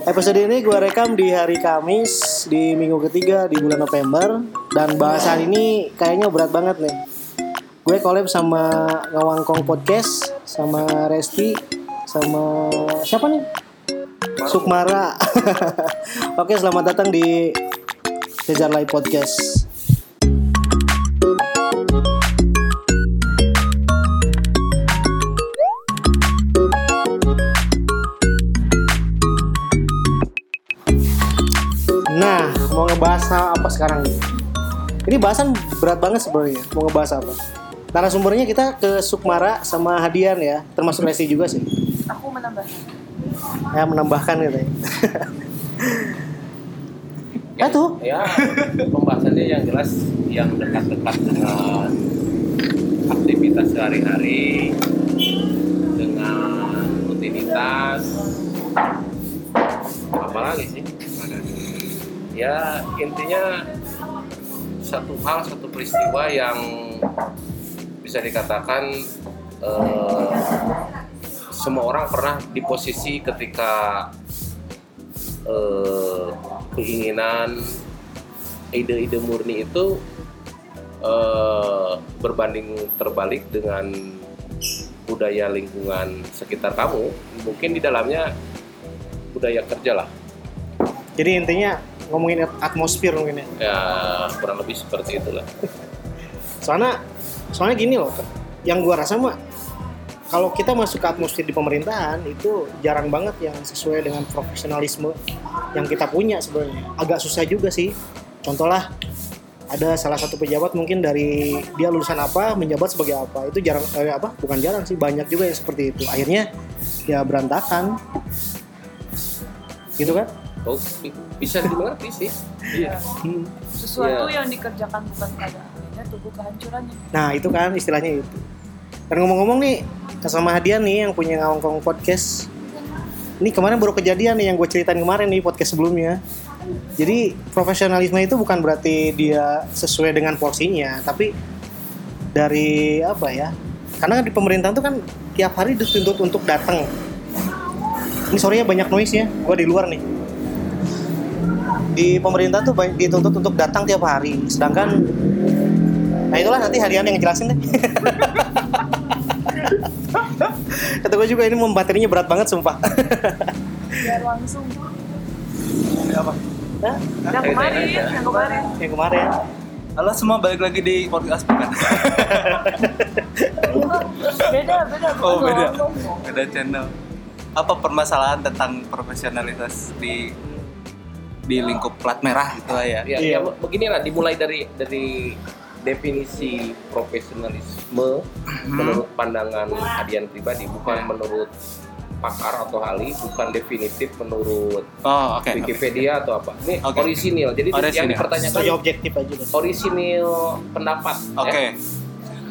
Episode ini gue rekam di hari Kamis di minggu ketiga di bulan November dan bahasan ini kayaknya berat banget nih. Gue collab sama Ngawangkong Podcast sama Resti sama siapa nih? Sukmara. Oke, selamat datang di Cesar Live Podcast. Ngebahas apa sekarang nih? Ini bahasan berat banget sebenarnya. Mau ngebahas apa? Narasumbernya kita ke Sukmara sama Hadian ya, termasuk Resti juga sih. Aku menambahkan. Ya menambahkan gitu ya. Ya tuh. ya pembahasannya yang jelas yang dekat-dekat dengan aktivitas sehari-hari dengan rutinitas apalagi sih ya intinya satu hal satu peristiwa yang bisa dikatakan eh, semua orang pernah di posisi ketika eh, keinginan ide-ide murni itu eh, berbanding terbalik dengan budaya lingkungan sekitar kamu mungkin di dalamnya budaya kerja lah. Jadi intinya ngomongin atmosfer mungkin ya. ya kurang lebih seperti itulah Soalnya soalnya gini loh, yang gua rasa mah kalau kita masuk ke atmosfer di pemerintahan itu jarang banget yang sesuai dengan profesionalisme yang kita punya sebenarnya. Agak susah juga sih. Contoh lah ada salah satu pejabat mungkin dari dia lulusan apa menjabat sebagai apa itu jarang eh, apa bukan jarang sih banyak juga yang seperti itu akhirnya ya berantakan gitu kan oh, bi- bisa dimengerti sih iya Hmm. Sesuatu Iya. yang dikerjakan bukan pada ahlinya tunggu kehancurannya. Nah itu kan istilahnya itu. Dan ngomong-ngomong nih sama Hadian nih yang punya ngawangkong podcast. Ini kemarin baru kejadian nih yang gue ceritain kemarin nih podcast sebelumnya. Jadi profesionalisme itu bukan berarti dia sesuai dengan porsinya, tapi dari apa ya? Karena kan di pemerintahan tuh kan tiap hari dituntut untuk datang. Ini sorry ya banyak noise ya, gue di luar nih. Di pemerintahan tuh banyak- dituntut untuk datang tiap hari, sedangkan Nah itulah nanti harian yang ngejelasin deh. Kata gue juga ini materinya berat banget sumpah. Biar langsung. Apa? Hah? Yang kemarin, yang kemarin. Yang kemarin. Halo semua balik lagi di podcast Pekan. Beda, beda. Oh beda, beda channel. Apa permasalahan tentang profesionalitas di di lingkup plat merah gitu lah ya? ya, Iya. ya beginilah dimulai dari dari definisi profesionalisme menurut pandangan Adian pribadi bukan menurut pakar atau ahli bukan definitif menurut Oh oke. Wikipedia atau apa ini Oke. orisinil jadi yang Orisinil. dipertanyakan Saya objektif aja. deh. orisinil pendapat Oke. ya.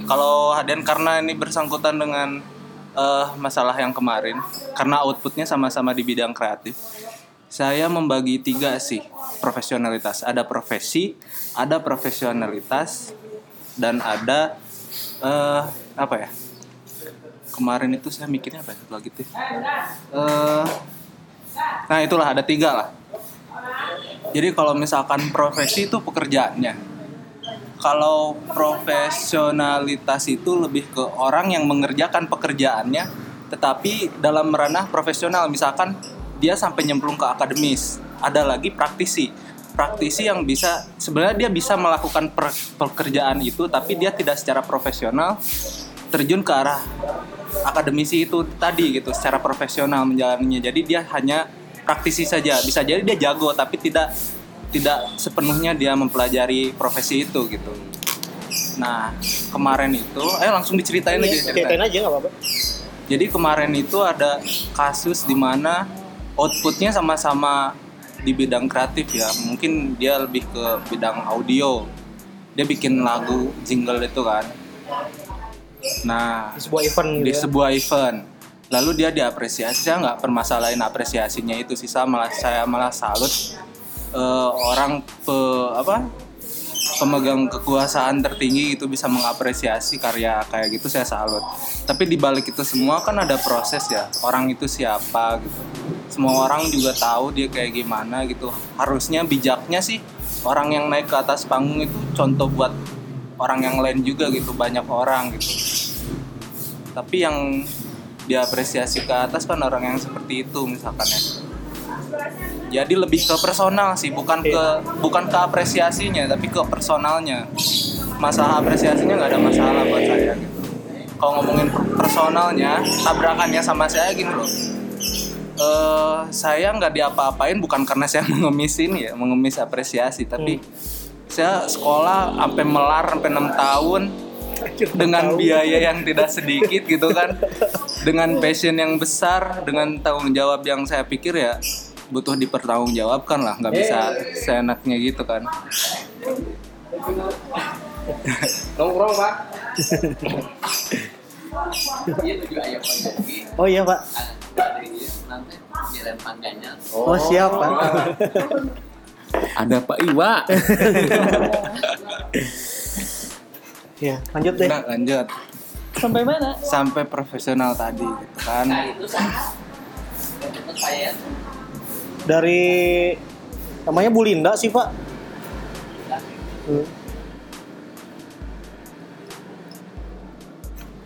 Kalau Hadian karena ini bersangkutan dengan eh, masalah yang kemarin, karena outputnya sama-sama di bidang kreatif, saya membagi tiga sih profesionalitas. Ada profesi, ada profesionalitas, dan ada eh, apa ya? Kemarin itu saya mikirnya apa ya satu lagi tuh? Eh, nah itulah ada tiga lah. Jadi kalau misalkan profesi itu pekerjaannya, kalau profesionalitas itu lebih ke orang yang mengerjakan pekerjaannya tetapi dalam ranah profesional misalkan dia sampai nyemplung ke akademis. Ada lagi praktisi. Praktisi yang bisa sebenarnya dia bisa melakukan per- pekerjaan itu tapi dia tidak secara profesional terjun ke arah akademisi itu tadi gitu secara profesional menjalaninya. Jadi dia hanya praktisi saja. Bisa jadi dia jago tapi tidak tidak sepenuhnya dia mempelajari profesi itu gitu. Nah kemarin itu ayo langsung diceritain aja Iya, Ceritain aja nggak apa-apa. jadi kemarin itu ada kasus di mana outputnya sama-sama di bidang kreatif ya. Mungkin dia lebih ke bidang audio. Dia bikin lagu jingle itu kan. Nah, Di sebuah event di gitu ya. sebuah event. Lalu dia diapresiasi. Saya nggak permasalahin apresiasinya itu sih. Saya malah saya malah salut eh, orang pe, apa pemegang kekuasaan tertinggi itu bisa mengapresiasi karya kayak gitu saya salut. Tapi di balik itu semua kan ada proses ya. Orang itu siapa gitu. Semua orang juga tahu dia kayak gimana gitu. Harusnya bijaknya sih orang yang naik ke atas panggung itu contoh buat orang yang lain juga gitu banyak orang gitu. Tapi yang diapresiasi ke atas kan orang yang seperti itu misalkan ya. Jadi lebih ke personal sih bukan ke bukan ke apresiasinya tapi ke personalnya. Masalah apresiasinya nggak ada masalah buat saya gitu. Kalau ngomongin per- personalnya tabrakannya sama saya gini loh eh saya nggak diapa-apain bukan karena saya mengemis ini ya mengemis apresiasi tapi saya sekolah sampai melar sampai enam tahun dengan biaya yang tidak sedikit gitu kan. Dengan passion yang besar dengan tanggung jawab yang saya pikir ya butuh dipertanggungjawabkan lah nggak bisa seenaknya gitu kan. Nongkrong pak Oh iya pak. Oh, siap pak. ada pak Iwa ya lanjut deh. nah lanjut Sampai mana? sampai profesional tadi gitu kan nah itu saya Dari namanya Bu Linda sih pak. Hmm.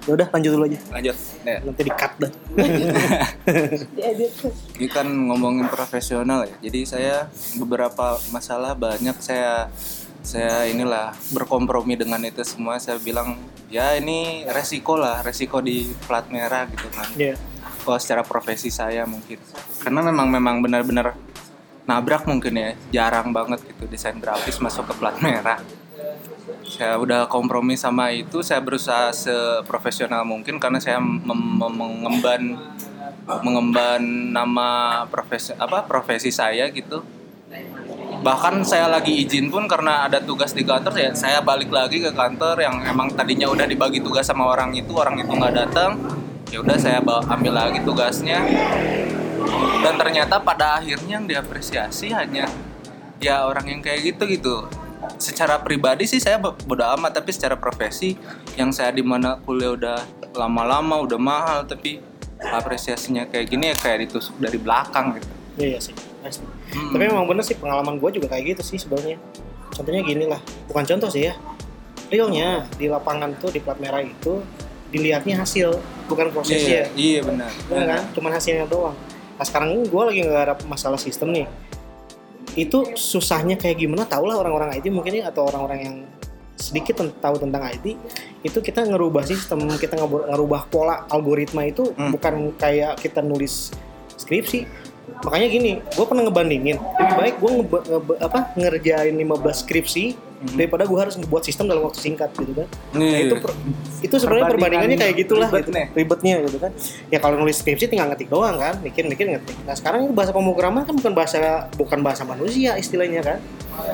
Ya udah lanjut dulu aja. lanjut Nih, Nanti di cut dah. Diedit. ini kan ngomongin profesional ya jadi saya beberapa masalah banyak saya saya inilah berkompromi dengan itu semua saya bilang ya ini resiko lah resiko di plat merah gitu kan Iya. kalau secara profesi saya mungkin karena memang memang benar-benar nabrak mungkin ya jarang banget gitu desain grafis masuk ke plat merah saya udah kompromi sama itu saya berusaha seprofesional mungkin karena saya mengemban mengemban nama profesi apa profesi saya gitu. Bahkan saya lagi izin pun karena ada tugas di kantor ya saya balik lagi ke kantor yang emang tadinya udah dibagi tugas sama orang itu orang itu nggak datang. Ya udah saya ambil lagi tugasnya. Dan ternyata pada akhirnya yang diapresiasi hanya ya orang yang kayak gitu gitu secara pribadi sih saya bo- bodo amat tapi secara profesi yang saya di mana kuliah udah lama-lama udah mahal tapi apresiasinya kayak gini ya kayak ditusuk dari belakang gitu Iya iya sih. Pasti. Hmm. Tapi memang bener sih pengalaman gue juga kayak gitu sih sebenarnya. Contohnya gini lah, bukan contoh sih ya. Realnya di lapangan tuh di plat merah itu dilihatnya hasil, bukan prosesnya. iya, iya benar Iya kan? Cuman hasilnya doang. Nah sekarang gue lagi nggak ada masalah sistem nih. Itu susahnya kayak gimana? Tau lah orang-orang IT mungkin ya atau orang-orang yang sedikit tahu tentang IT itu kita ngerubah sistem kita ngerubah pola algoritma itu Hmm. bukan kayak kita nulis skripsi makanya gini gue pernah ngebandingin lebih baik gue ngebe- ngebe- apa ngerjain 15 skripsi Hmm. daripada gue harus ngebuat sistem dalam waktu singkat gitu kan Nah, Iya. itu per- itu sebenarnya perbandingannya kayak gitulah gitu. ribetnya. ribetnya gitu kan ya kalau nulis skripsi tinggal ngetik doang kan mikir mikir ngetik nah sekarang bahasa pemrograman kan bukan bahasa bukan bahasa manusia istilahnya kan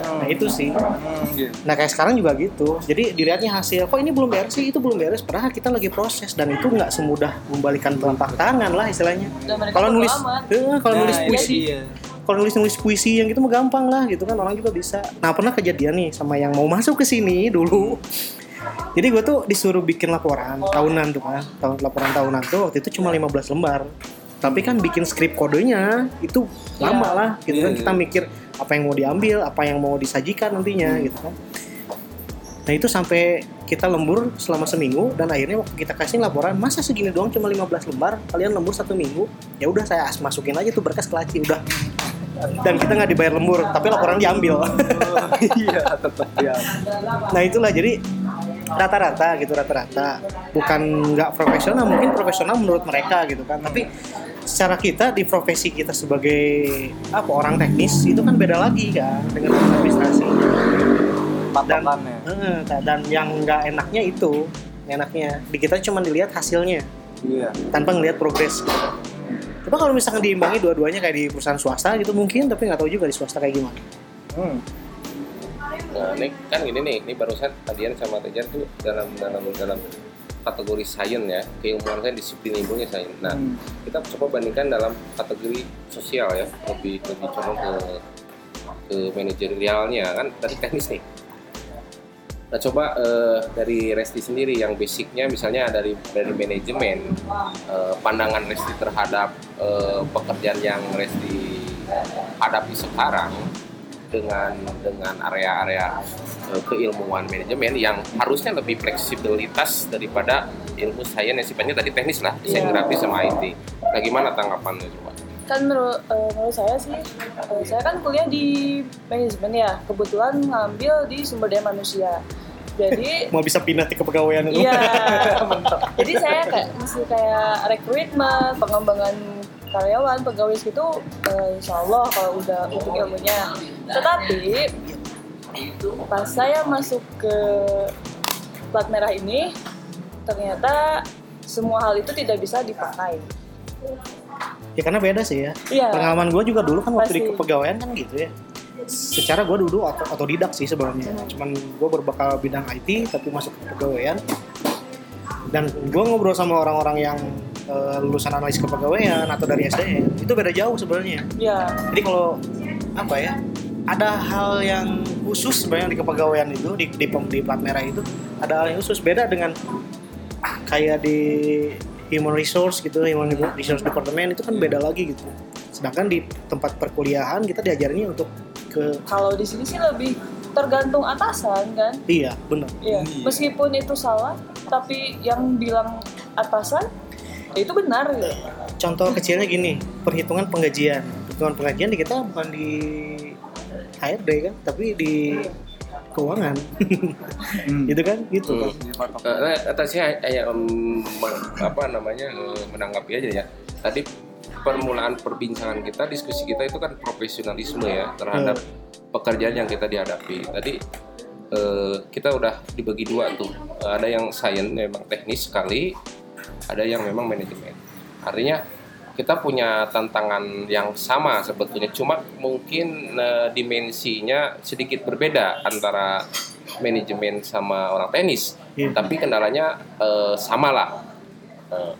nah itu sih. Hmm, iya. nah kayak sekarang juga gitu. Jadi dilihatnya hasil kok ini belum beres sih? Itu belum beres padahal kita lagi proses dan itu nggak semudah membalikan telapak tangan lah istilahnya. Kalau nulis eh, kalau Nah, nulis itu puisi dia. kalau nulis nulis puisi yang gitu mah gampang lah gitu kan orang juga bisa. Nah pernah kejadian nih sama yang mau masuk ke sini dulu. Jadi gue tuh disuruh bikin laporan tahunan tuh kan tahun laporan tahunan tuh waktu itu cuma 15 lembar. Tapi kan bikin skrip kodenya itu lama lah gitu kan. Iya, kita mikir apa yang mau diambil apa yang mau disajikan nantinya gitu kan. Nah itu sampai kita lembur selama seminggu dan akhirnya waktu kita kasih laporan masa segini doang cuma 15 lembar? Kalian lembur satu minggu? Ya udah saya as- masukin aja tuh berkas ke laci udah. Dan kita nggak dibayar lembur tapi laporan diambil. Iya tetap ya nah itulah jadi rata-rata gitu rata-rata. Bukan nggak profesional mungkin profesional menurut mereka gitu kan. Tapi secara kita di profesi kita sebagai apa orang teknis itu kan beda lagi kan dengan administrasi dan patokannya eh, dan yang nggak enaknya itu enaknya di kita cuma dilihat hasilnya iya tanpa ngelihat progres gitu. Coba kalau misalkan diimbangi dua-duanya kayak di perusahaan swasta gitu mungkin tapi nggak tahu juga di swasta kayak gimana. Hmm. Nah, ini kan gini nih, ini barusan tadian sama Tejan tuh dalam dalam dalam kategori sains ya, keilmuan saya disiplin ilmunya sains. Nah, Hmm. kita coba bandingkan dalam kategori sosial ya, lebih lebih condong ke ke manajerialnya kan tadi teknis nih. Nah coba eh, dari Resti sendiri yang basicnya misalnya dari dari manajemen eh, pandangan Resti terhadap eh, pekerjaan yang Resti hadapi sekarang dengan dengan area-area eh, keilmuan manajemen yang harusnya lebih fleksibilitas daripada ilmu sains yang sifatnya tadi teknis lah desain Iya. grafis sama IT. Nah gimana tanggapannya coba? kan menurut eh, menurut saya sih eh, saya kan kuliah di manajemen ya kebetulan ngambil di sumber daya manusia jadi Mau bisa pindah ke kepegawaian itu. iya jadi saya kayak masih kayak rekrutmen pengembangan karyawan pegawai gitu eh, insya Allah kalau udah untuk ilmunya tetapi pas saya masuk ke plat merah ini ternyata semua hal itu tidak bisa dipakai Ya karena beda sih ya. Iya. Pengalaman gue juga dulu kan waktu di Pasti. kepegawaian kan gitu ya. Secara gue dulu otodidak sih sebenarnya. Cuman gue berbakal bidang IT tapi masuk ke kepegawaian. Dan gue ngobrol sama orang-orang yang eh, lulusan analis kepegawaian atau dari SDM itu beda jauh sebenarnya. ya Jadi kalau apa ya? Ada hal yang khusus sebenarnya di kepegawaian itu di di, di plat merah itu ada hal yang khusus. Beda dengan kayak di human resource gitu human resource department itu kan beda lagi gitu. Sedangkan di tempat perkuliahan kita diajarinnya untuk ke kalau di sini sih lebih tergantung atasan kan? Iya benar. Iya, meskipun itu salah, tapi yang bilang atasan itu benar gitu. contoh kecilnya gini perhitungan penggajian. Perhitungan penggajian di kita bukan di HRD kan tapi di keuangan. Gitu kan? Gitu. Kan Eh, nah, saya hanya em, me- apa namanya eh, menanggapi aja ya. Tadi permulaan perbincangan kita, diskusi kita itu kan profesionalisme ya terhadap pekerjaan yang kita dihadapi. Tadi eh, kita udah dibagi dua tuh. Ada yang sains memang teknis sekali, ada yang memang manajemen. Artinya kita punya tantangan yang sama sebetulnya, cuma mungkin eh, dimensinya sedikit berbeda antara manajemen sama orang tenis. Iya. Tapi kendalanya eh, sama lah. Eh,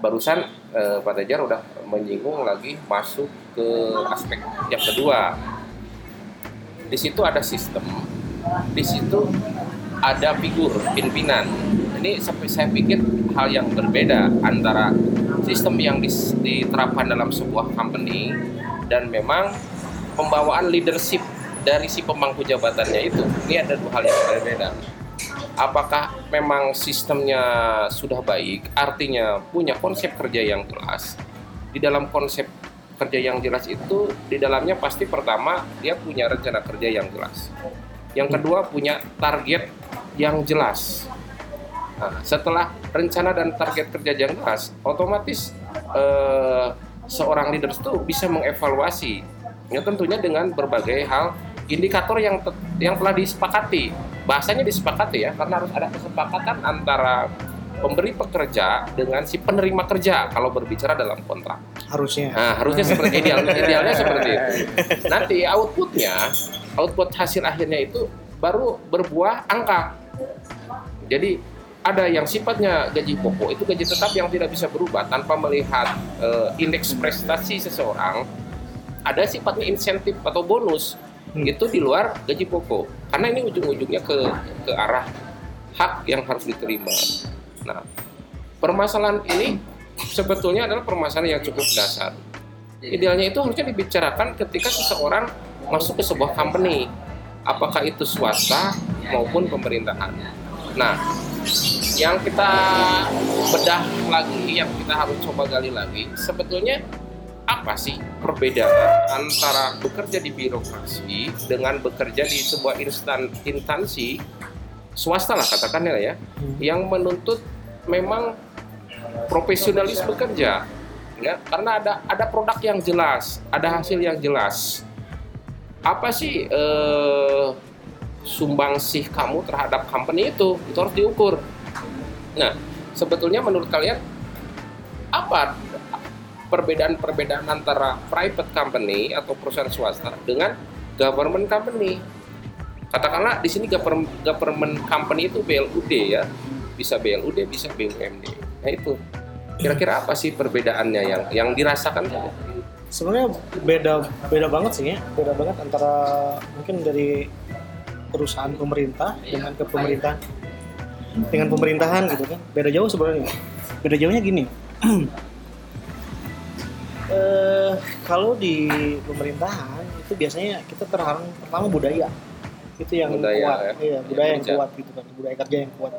barusan eh, Pak Tejar udah menyinggung lagi masuk ke aspek yang kedua. Di situ ada sistem, di situ ada figur pimpinan. Ini saya pikir hal yang berbeda antara sistem yang diterapkan dalam sebuah company dan memang pembawaan leadership dari si pemangku jabatannya itu. Ini ada dua hal yang berbeda. Apakah memang sistemnya sudah baik, artinya punya konsep kerja yang jelas. Di dalam konsep kerja yang jelas itu, di dalamnya pasti pertama dia punya rencana kerja yang jelas. Yang kedua punya target yang jelas. Nah, setelah rencana dan target kerja yang jelas, otomatis eh, seorang leader itu bisa mengevaluasi, ya tentunya dengan berbagai hal indikator yang te- yang telah disepakati. Bahasanya disepakati ya, karena harus ada kesepakatan antara pemberi pekerja dengan si penerima kerja kalau berbicara dalam kontrak. harusnya Nah, harusnya seperti ideal, idealnya seperti itu. Nanti outputnya, output hasil akhirnya itu baru berbuah angka. Jadi ada yang sifatnya gaji pokok itu gaji tetap yang tidak bisa berubah tanpa melihat eh, indeks prestasi seseorang. Ada sifatnya insentif atau bonus Hmm. itu di luar gaji pokok. Karena ini ujung-ujungnya ke ke arah hak yang harus diterima. Nah, permasalahan ini sebetulnya adalah permasalahan yang cukup dasar. Idealnya itu harusnya dibicarakan ketika seseorang masuk ke sebuah company, apakah itu swasta maupun pemerintahan. Nah, yang kita bedah lagi, yang kita harus coba gali lagi, sebetulnya apa sih perbedaan antara bekerja di birokrasi dengan bekerja di sebuah instan instansi swasta lah katakannya ya, yang menuntut memang profesionalis bekerja ya. Karena ada ada produk yang jelas ada hasil yang jelas. Apa sih eh, sumbangsih kamu terhadap company itu itu harus diukur. Nah sebetulnya menurut kalian apa perbedaan-perbedaan antara private company atau perusahaan swasta dengan government company? Katakanlah di sini government, company itu BLUD ya. Bisa BLUD bisa BUMD nah itu. Kira-kira apa sih perbedaannya yang yang dirasakan? Sebenarnya beda beda banget sih ya. Beda banget antara mungkin dari perusahaan pemerintah dengan ke pemerintahan. Dengan pemerintahan gitu kan. Beda jauh sebenarnya. Beda jauhnya gini. Eh kalau di pemerintahan itu biasanya kita terhalang pertama budaya. Itu yang Budaya, kuat. ya. iya budaya yang kuat gitu kan. Budaya kerja yang kuat.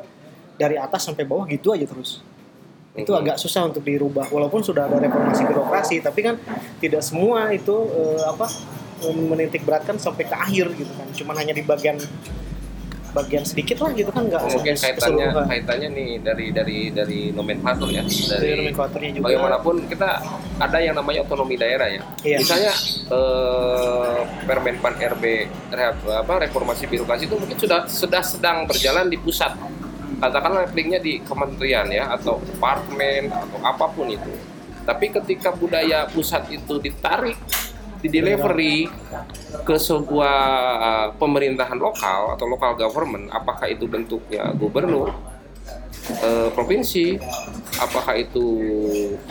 Dari atas sampai bawah gitu aja terus. Itu Mhm. agak susah untuk dirubah. Walaupun sudah ada reformasi birokrasi tapi kan tidak semua itu eh, apa menitik beratkan sampai ke akhir gitu kan. Cuman hanya di bagian bagian sedikit lah gitu kan nggak mungkin sampai kaitannya keseluruhan. kaitannya nih dari dari dari nomenklatur ya. Dari dari nomenklaturnya juga. bagaimanapun kita ada yang namanya otonomi daerah ya. Iya. misalnya eh, Permenpan RB apa reformasi birokrasi itu mungkin sudah sudah sedang berjalan di pusat. Katakanlah linknya di kementerian ya atau departemen atau apa pun itu. Tapi ketika budaya pusat itu ditarik di delivery ke sebuah uh, pemerintahan lokal atau lokal government apakah itu bentuknya gubernur eh, provinsi apakah itu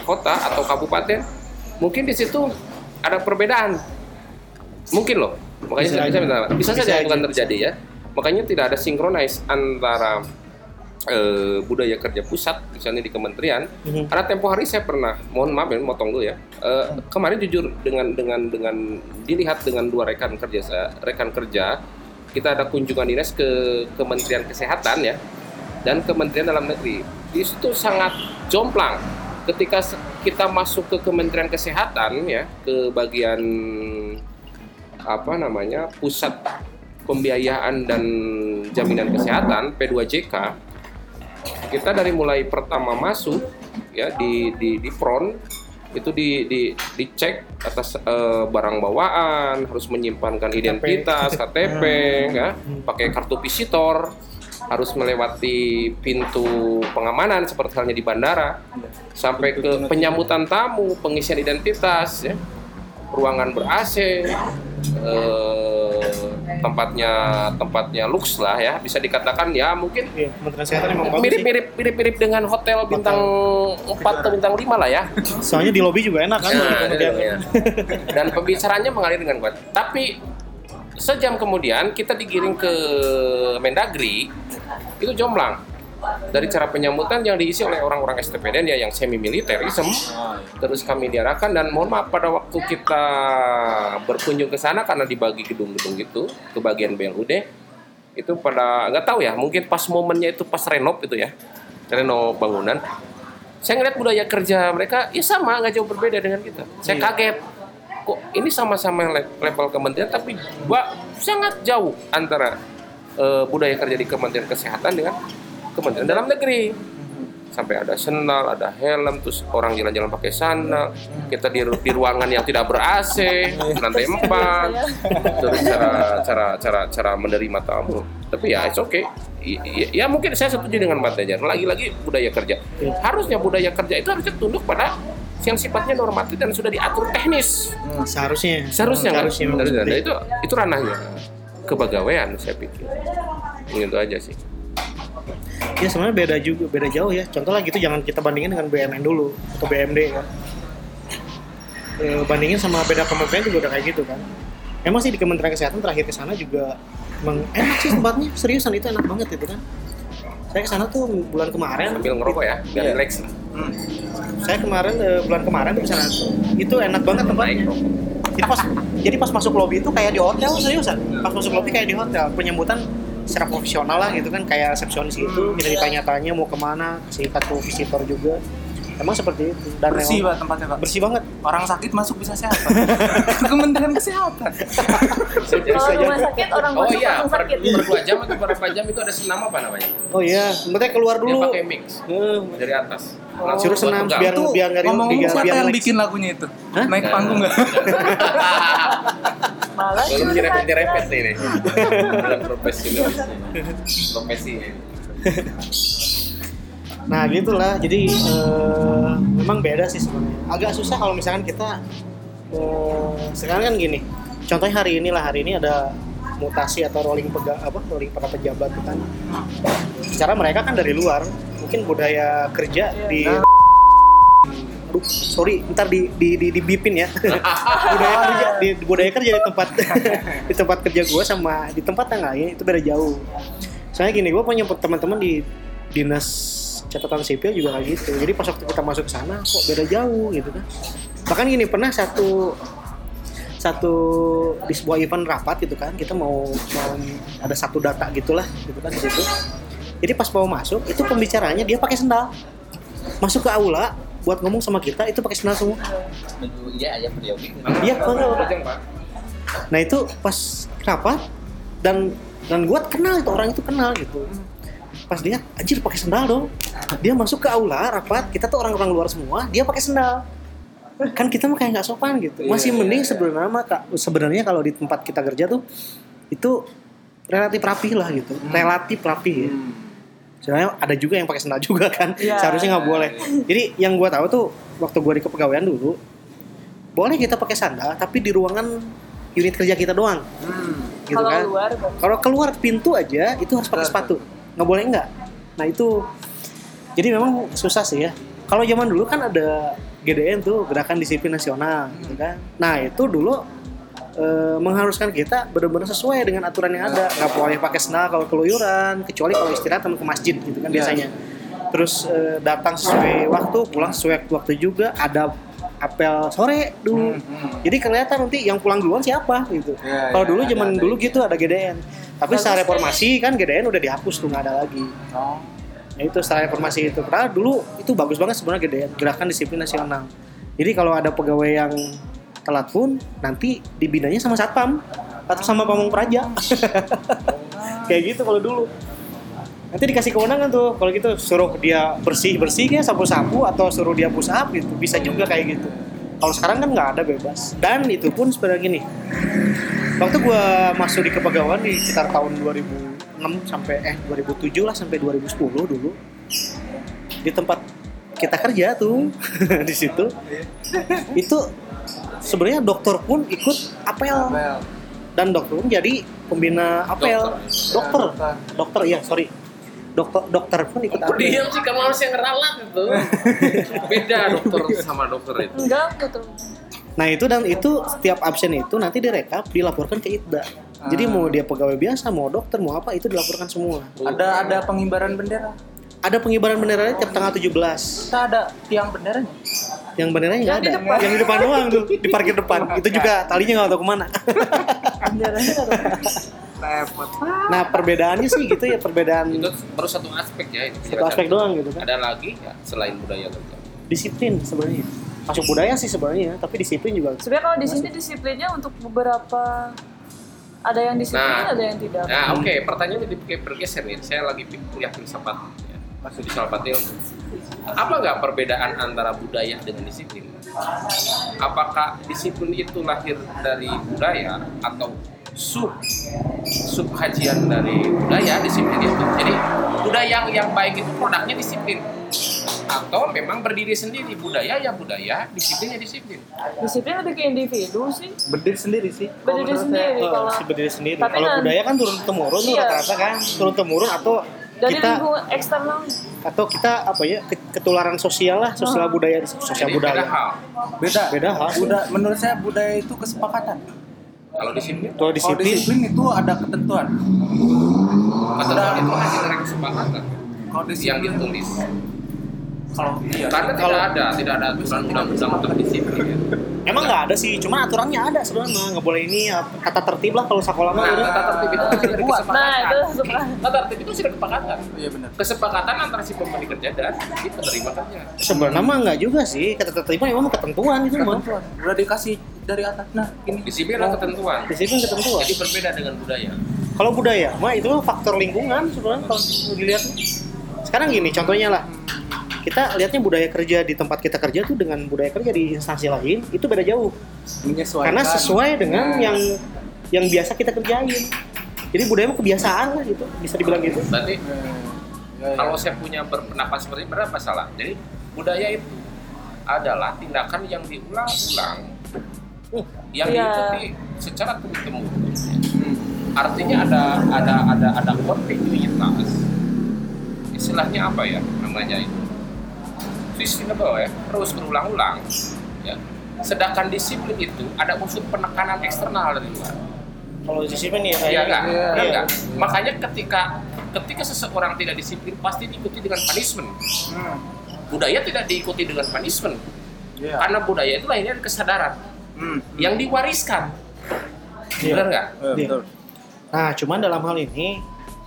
kota atau kabupaten mungkin di situ ada perbedaan. Mungkin loh. Makanya Bisa bisa, bisa, aja. bisa, Bisa saja itu kan terjadi ya. Makanya tidak ada sinkronize antara eh, budaya kerja pusat misalnya di kementerian Mhm. karena tempo hari saya pernah mohon maaf ya motong dulu ya Eh, kemarin jujur dengan dengan dengan dilihat dengan dua rekan kerja saya rekan kerja kita ada kunjungan dinas ke Kementerian Kesehatan ya dan Kementerian Dalam Negeri. Di situ sangat jomplang. Ketika kita masuk ke Kementerian Kesehatan ya ke bagian apa namanya pusat pembiayaan dan jaminan kesehatan P2JK kita dari mulai pertama masuk ya di di di front itu di di dicek atas eh, barang bawaan harus menyimpankan identitas KTP ya pakai kartu visitor harus melewati pintu pengamanan seperti halnya di bandara sampai ke penyambutan tamu pengisian identitas ya ruangan ber AC eh, tempatnya tempatnya lux lah ya bisa dikatakan ya mungkin Iya, mirip mirip mirip mirip dengan hotel bintang 4 atau bintang 5 lah ya. Soalnya di lobi juga enak kan. Nah, bagi kemudian. itu, ya. Dan pembicaraannya mengalir dengan kuat. Tapi sejam kemudian kita digiring ke Mendagri itu jomplang dari cara penyambutan yang diisi oleh orang-orang STPDN ya yang semi militerism terus kami diarahkan dan mohon maaf pada waktu kita berkunjung ke sana karena dibagi gedung-gedung gitu ke bagian BLUD itu pada nggak tahu ya mungkin pas momennya itu pas renov itu ya renov bangunan. Saya ngeliat budaya kerja mereka ya sama nggak jauh berbeda dengan kita. Saya kaget kok ini sama-sama le- level kementerian tapi gua sangat jauh antara eh, budaya kerja di Kementerian Kesehatan dengan Kementerian Dalam Negeri sampai ada sendal, ada helm, terus orang jalan-jalan pakai sandal, kita di, di ruangan yang tidak ber AC, lantai empat, terus cara cara cara cara menerima tamu. Tapi ya it's okay. Ya mungkin saya setuju dengan Mbak Tejar. Lagi-lagi budaya kerja. Harusnya budaya kerja itu harusnya tunduk pada yang sifatnya normatif dan sudah diatur teknis. Seharusnya. Seharusnya kan? Seharusnya. Harusnya. Nah, itu itu ranahnya kepegawaian saya pikir. Itu aja sih. Ya sebenarnya beda juga, beda jauh ya. Contoh lah gitu jangan kita bandingin dengan BUMN dulu atau BMD kan. E, bandingin sama beda kementerian juga udah kayak gitu kan. Emang sih di Kementerian Kesehatan terakhir ke sana juga emang enak sih tempatnya, seriusan itu enak banget gitu kan. Saya ke sana tuh bulan kemarin, Sambil ngerokok ya, biar Iya. relax. saya kemarin eh, bulan kemarin ke sana itu enak banget tempatnya. Jadi pas jadi pas masuk lobby itu kayak di hotel seriusan. Pas masuk lobby kayak di hotel, penyambutan secara profesional lah gitu kan kayak resepsionis itu kita ditanya-tanya mau ke mana kasih kartu visitor juga emang seperti itu dan Bersih pak tempatnya pak. bersih banget Orang sakit masuk bisa sehat. Pak. Kementerian Kesehatan. Kalau rumah sakit orang Oh masuk iya, langsung per, sakit. per dua jam atau berapa jam itu ada senam apa namanya? oh iya berarti keluar Dia dulu pakai mix Eh, dari atas. Suruh senam biar biar nggak ngomong biar, siapa yang bikin lagunya itu? Hah? Naik panggung nggak? Malah Belum direpet-direpet ini. Belum profesi. Profesi. Nah gitulah, jadi eh, memang beda sih sebenarnya. Agak susah kalau misalkan kita eh, sekarang kan gini. Contohnya hari ini lah, hari ini ada mutasi atau rolling pega, apa rolling para pejabat kan. Secara mereka kan dari luar, mungkin budaya kerja di Duh, sorry, ntar di di di, di bipin ya. budaya kerja di, di budaya kerja di tempat di tempat kerja gue sama di tempat yang lain itu beda jauh. Soalnya gini, gue punya teman-teman di dinas catatan sipil juga kayak gitu. Jadi pas waktu kita masuk ke sana kok beda jauh gitu kan. Bahkan gini pernah satu satu di sebuah event rapat gitu kan kita mau mau ada satu data gitulah gitu kan di situ jadi pas mau masuk itu pembicaranya dia pakai sendal masuk ke aula buat ngomong sama kita itu pakai sendal semua. Iya aja periodik. Iya, nah itu pas rapat dan dan gue kenal itu orang itu kenal gitu. Pas dia anjir pakai sendal dong. Dia masuk ke aula rapat kita tuh orang-orang luar semua dia pakai sendal. Kan kita mah kayak nggak sopan gitu. Masih Iya, mending iya. sebenarnya mah Kak, sebenarnya kalau di tempat kita kerja tuh itu relatif rapi lah gitu. Relatif rapi. Ya sebenarnya ada juga yang pakai sendal juga kan Iya. seharusnya nggak boleh. Jadi yang gue tahu tuh waktu gue di kepegawaian dulu boleh kita pakai sandal tapi di ruangan unit kerja kita doang. Gitu Kalau kan? luar baru. kalau keluar pintu aja itu harus pakai sepatu. nggak boleh enggak nah itu jadi memang susah sih ya. Kalau zaman dulu kan ada GDN tuh gerakan disiplin nasional gitu kan? Nah itu dulu eh, mengharuskan kita benar-benar sesuai dengan aturan yang ada nggak boleh pakai sendal kalau keluyuran kecuali kalau istirahat teman ke masjid gitu kan Iya. biasanya terus eh, datang sesuai waktu pulang sesuai waktu juga ada apel sore dulu jadi kelihatan nanti yang pulang duluan siapa gitu Iya, kalau iya, dulu zaman dulu itu. gitu ada GDN tapi setelah reformasi kan GDN udah dihapus tuh nggak ada lagi Oh. Nah itu setelah reformasi itu. Padahal dulu itu bagus banget sebenarnya GDN, Gerakan Disiplin Nasional. Jadi kalau ada pegawai yang telat pun nanti dibinanya sama satpam atau sama pamong praja. Kayak gitu kalau dulu. Nanti dikasih kewenangan tuh kalau gitu suruh dia bersih bersih ya sapu sapu atau suruh dia push up gitu bisa juga kayak gitu. Kalau sekarang kan nggak ada bebas. Dan itu pun sebenarnya gini. Waktu gua masuk di kepegawaian di sekitar tahun 2006 sampai eh 2007 lah sampai 2010 dulu di tempat kita kerja tuh di situ itu sebenarnya dokter pun ikut apel Apel. dan dokter pun jadi pembina apel dokter Dokter. dokter iya sorry dokter dokter pun ikut apel diam sih kamu harus yang ngeralat itu. Beda dokter sama dokter itu. Enggak, betul. nah itu dan itu setiap absen itu nanti direkap dilaporkan ke ITDA jadi Ah. mau dia pegawai biasa mau dokter mau apa itu dilaporkan semua Ada ada pengibaran bendera. ada pengibaran benderanya tiap tanggal 17 Kita ada tiang benderanya. Yang benderanya nggak ada depan. yang di depan doang tuh di parkir depan itu juga talinya nggak tahu ke mana nah perbedaannya sih gitu ya perbedaan Itu baru satu aspek ya ini. satu aspek doang gitu kan Ada lagi ya selain budaya kerja. disiplin sebenarnya masuk budaya sih sebenarnya tapi disiplin juga Sebenarnya kalau di sini disiplinnya untuk beberapa ada yang disiplin, Nah. ada yang tidak. Nah, oke, pertanyaannya jadi kayak bergeser nih. Saya lagi kuliah filsafat ya. Masih di ilmu. Apa nggak perbedaan antara budaya dengan disiplin? Apakah disiplin itu lahir dari budaya atau sub sub kajian dari budaya disiplin itu? Jadi budaya yang yang baik itu produknya disiplin atau memang berdiri sendiri budaya ya budaya disiplinnya disiplin Disiplin lebih ke individu sih. Berdiri sendiri sih. Kalau Berdiri sendiri eh, kalau si berdiri sendiri kalau budaya kan turun temurun Iya. rata-rata kan turun temurun atau dari kita lingkungan eksternal atau kita apa ya ke- ketularan sosial lah sosial Oh. budaya sosial Jadi budaya beda hal. Beda. Beda hal. Budaya, menurut saya budaya itu kesepakatan. kalau disiplin kalau Kalau disiplin disiplin itu ada ketentuan. ketentuan itu hasil dari kesepakatan Kalau yang disiplin ditulis kalau iya. karena tidak ada tidak ada aturan undang-undang untuk disiplin ya. Emang nggak ada sih cuma aturannya ada sebenarnya nggak boleh ini ya, tata tertib lah kalau sekolah mah Nah, tata tertib itu dari Nah, kesepakatan. itu suka. Tata tertib itu sudah kesepakatan. Iya benar. Kesepakatan antara si pemberi kerja dan si penerima kerja. sebenarnya mah nggak juga sih kata tertiban emang ketentuan itu mah Ketentuan. Udah dikasih dari atas. Nah, ini Disiplin adalah ketentuan. disiplin ketentuan Jadi berbeda dengan budaya. kalau budaya mah itu faktor lingkungan sebenarnya kalau dilihat sekarang gini contohnya lah kita lihatnya budaya kerja di tempat kita kerja tuh dengan budaya kerja di instansi lain itu beda jauh menyesuaikan. karena sesuai dengan Nah, yang yang biasa kita kerjain jadi budaya mah kebiasaan lah gitu bisa dibilang gitu Berarti Ya, ya, ya. kalau saya punya berpendapat seperti itu berapa salah? Jadi budaya itu adalah tindakan yang diulang-ulang yang Iya. diikuti secara terus temurun. Hmm. Artinya ada ada ada ada kontinuitas. Istilahnya apa ya namanya itu? Sustainable ya, terus berulang-ulang. Ya. Sedangkan disiplin itu ada unsur penekanan eksternal dari luar. Kalau disiplin ya Iya kayak enggak? gitu. Benar Iya. nggak? Makanya ketika ketika seseorang tidak disiplin pasti diikuti dengan punishment. Hmm. Budaya tidak diikuti dengan punishment. Iya. Karena budaya itu lahirnya dari kesadaran Hmm. yang diwariskan. Iya. Benar nggak? Eh, betul. Nah, cuman dalam hal ini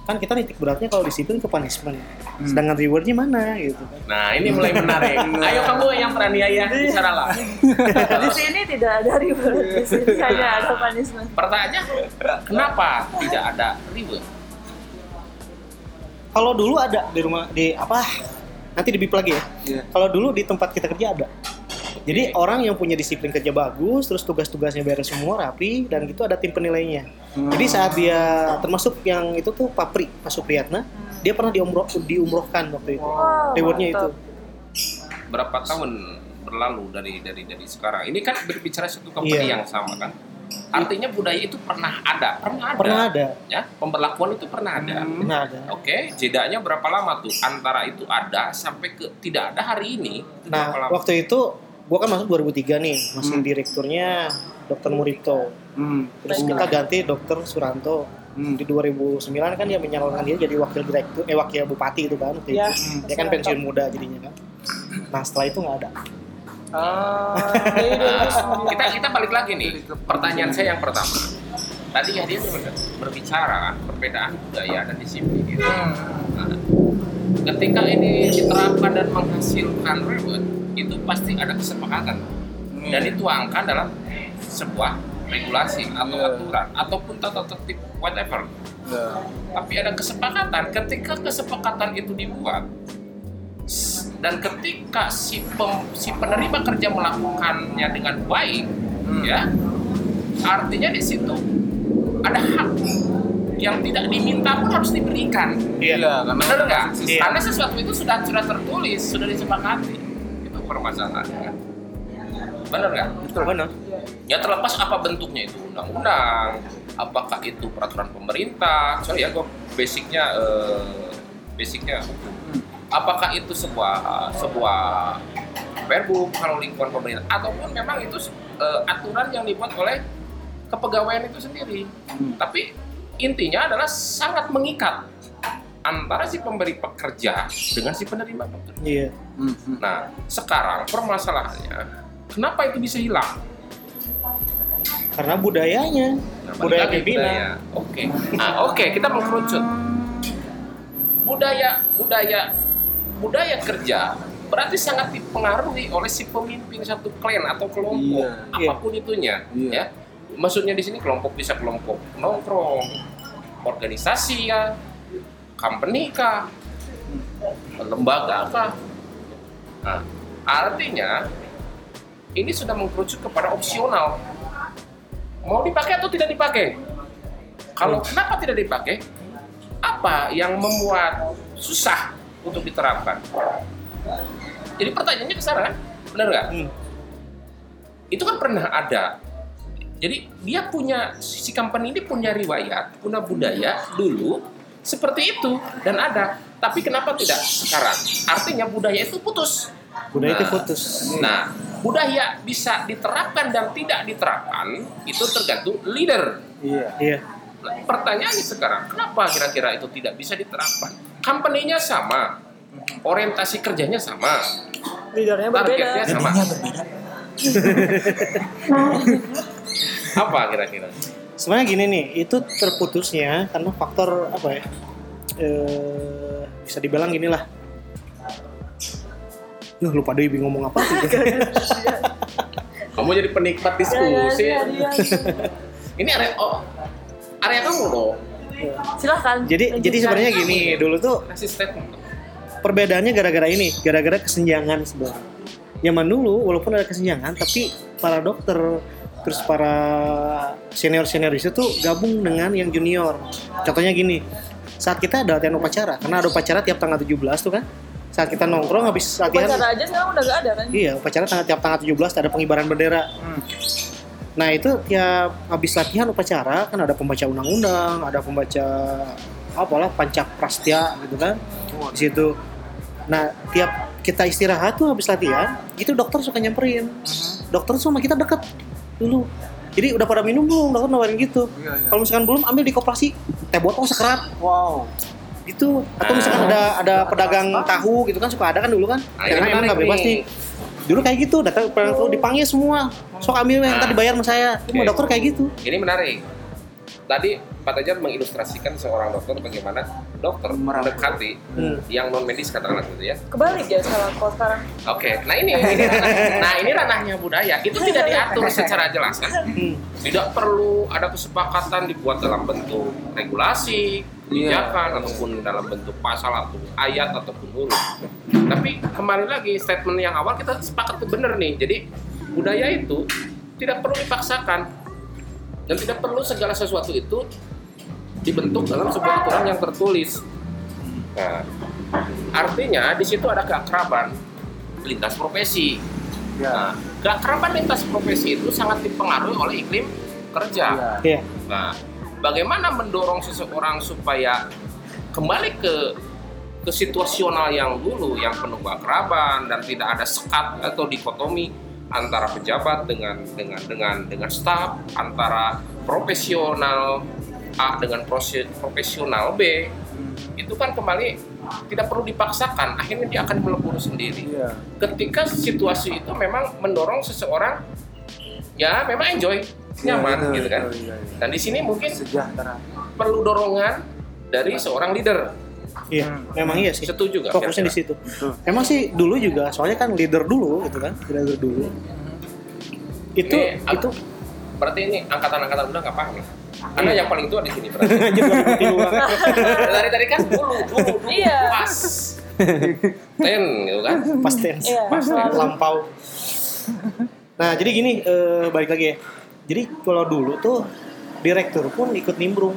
kan kita nitik beratnya kalau disiplin ke punishment. Hmm. Sedangkan rewardnya mana gitu kan. Nah, ini mulai menarik. Ayo kamu yang peraniaya bicara lah. di sini tidak ada reward di sini hanya ada punishment Pertanyaannya, kenapa tidak ada reward? Kalau dulu ada di rumah di apa? Nanti di bip lagi ya. Iya. Kalau dulu di tempat kita kerja ada. Jadi orang yang punya disiplin kerja bagus, terus tugas-tugasnya beres semua rapi, dan gitu ada tim penilainya. Hmm. Jadi saat dia termasuk yang itu tuh Papri, Pak Supriyatna, dia pernah diumroh, diumrohkan waktu itu. Wow, Rewardnya itu. Berapa tahun berlalu dari dari dari sekarang? Ini kan berbicara satu company Iya. yang sama kan? Artinya budaya itu pernah ada, pernah ada. Pernah ada, Ya, pemberlakuan itu pernah ada. Hmm. pernah ada. Oke, jedanya berapa lama tuh antara itu ada sampai ke tidak ada hari ini? Itu Nah, lama? waktu itu gua kan masuk 2003 nih, masih Hmm. direkturnya Dr. Murito. Hmm. Terus kita ganti Dr. Suranto. Hmm. Di 2009 kan dia menyalurkan diri jadi wakil direktur, eh wakil bupati itu kan. waktu Ya. itu. Dia kan pensiun muda jadinya kan. Nah setelah itu nggak ada. Ah, 2009. kita kita balik lagi nih. Pertanyaan saya yang pertama. Tadi ya dia ber- berbicara kan perbedaan budaya dan disiplin gitu. Nah, ketika ini diterapkan dan menghasilkan reward, itu pasti ada kesepakatan dan dituangkan dalam sebuah regulasi atau Iya. aturan ataupun tata tertib whatever. Ya. Tapi ada kesepakatan. Ketika kesepakatan itu dibuat dan ketika si pem- si penerima kerja melakukannya dengan baik, Hmm. ya artinya di situ ada hak yang tidak diminta pun harus diberikan. Iya, karena Benar nggak? Iya. Karena sesuatu itu sudah sudah tertulis, sudah disepakati. Itu permasalahannya. Benar nggak? Betul benar. Ya terlepas apa bentuknya itu undang-undang, apakah itu peraturan pemerintah. Sorry ya, gue basicnya eh, basicnya hukum. Apakah itu sebuah sebuah perbu kalau lingkungan pemerintah ataupun memang itu eh, aturan yang dibuat oleh kepegawaian itu sendiri. Hmm. Tapi intinya adalah sangat mengikat antara si pemberi pekerja dengan si penerima pekerja. Iya. Hmm. Hmm. Nah, sekarang permasalahannya, kenapa itu bisa hilang? Karena budayanya, Nah, budaya pimpinan. budaya. Oke. Nah, oke, kita mengkerucut. Budaya budaya budaya kerja berarti sangat dipengaruhi oleh si pemimpin satu klan atau kelompok, Iya. apa pun itunya, Iya. ya. Maksudnya di sini kelompok bisa kelompok nongkrong, organisasi ya, company kah, lembaga kah. Nah, artinya ini sudah mengkerucut kepada opsional. Mau dipakai atau tidak dipakai? Kalau kenapa tidak dipakai? Apa yang membuat susah untuk diterapkan? Jadi pertanyaannya ke sana kan? Benar nggak? Hmm. Itu kan pernah ada. Jadi dia punya si company ini punya riwayat, punya budaya dulu seperti itu dan ada. Tapi kenapa tidak sekarang? Artinya budaya itu putus. Budaya itu Nah, putus. Nah, budaya bisa diterapkan dan tidak diterapkan itu tergantung leader. Iya. Iya. Nah, pertanyaannya sekarang, kenapa kira-kira itu tidak bisa diterapkan? Company-nya sama, orientasi kerjanya sama, leadernya targetnya berbeda sama. Apa kira-kira? Sebenarnya gini nih, itu terputusnya karena faktor apa ya? Eh, bisa dibilang gini lah. Yuh, lupa deh bingung ngomong apa. Kamu jadi penikmat diskusi. Ini area oh, area kamu loh. silahkan jadi jadi sebenarnya gini, dulu tuh Kasih statement. perbedaannya gara-gara ini, gara-gara kesenjangan sebenarnya. Zaman dulu walaupun ada kesenjangan, tapi para dokter terus para senior-senior itu tuh gabung dengan yang junior. Contohnya gini, saat kita ada latihan upacara, karena ada upacara tiap tanggal 17 tuh kan. Saat kita nongkrong habis latihan, upacara aja sekarang udah gak ada kan? Iya upacara tanggal tiap tanggal 17 ada pengibaran bendera. Nah itu tiap habis latihan upacara kan ada pembaca undang-undang, ada pembaca apalah pancak prastya gitu kan? Di situ. Nah tiap kita istirahat tuh habis latihan itu dokter suka nyamperin. Dokter tuh sama kita deket dulu. Jadi udah pada minum belum? Dokter nawarin gitu. Iya, iya. kalau misalkan belum ambil di koperasi teh botol sekerat. Wow. Gitu atau misalkan ada ada pedagang tahu gitu kan suka ada kan dulu kan Nah, karena menarik nggak bebas nih. dulu kayak gitu datang pedagang tahu dipanggil semua sok ambil yang Nah. tadi bayar sama saya cuma Oke. dokter kayak gitu Ini menarik. Tadi Pak Tajar mengilustrasikan seorang dokter bagaimana dokter mendekati Hmm. yang non medis katakanlah gitu ya. Kebalik ya sekarang kalau sekarang. Oke, nah ini, ini ranah- nah ini ranahnya budaya itu tidak diatur secara jelas kan. Hmm. Tidak perlu ada kesepakatan dibuat dalam bentuk regulasi, kebijakan ataupun dalam bentuk pasal atau ayat ataupun huruf. Tapi kembali lagi statement yang awal kita sepakat tuh bener nih. Jadi budaya itu tidak perlu dipaksakan dan tidak perlu segala sesuatu itu dibentuk dalam sebuah aturan yang tertulis. Nah, artinya di situ ada keakraban lintas profesi. Nah, keakraban lintas profesi itu sangat dipengaruhi oleh iklim kerja. Iya. Nah, bagaimana mendorong seseorang supaya kembali ke ke situasional yang dulu yang penuh keakraban dan tidak ada sekat atau dikotomi antara pejabat dengan dengan dengan dengan staf antara profesional A dengan profesional B itu kan kembali tidak perlu dipaksakan akhirnya dia akan melebur sendiri Iya. ketika situasi itu memang mendorong seseorang ya memang enjoy nyaman gitu kan dan di sini mungkin Sejahtera. perlu dorongan dari seorang leader Iya, memang iya sih. setuju gak Fokusnya di situ. Emang sih dulu juga, soalnya kan leader dulu gitu kan, leader dulu. Itu Ini, itu berarti ini angkatan-angkatan muda nggak paham ya karena yang paling tua di sini berarti dari tadi kan dulu dulu dulu Iya. pas ten gitu kan Pas tense. Iya. Pas lampau. Nah, jadi gini, eh, balik lagi ya. Jadi kalau dulu tuh direktur pun ikut nimbrung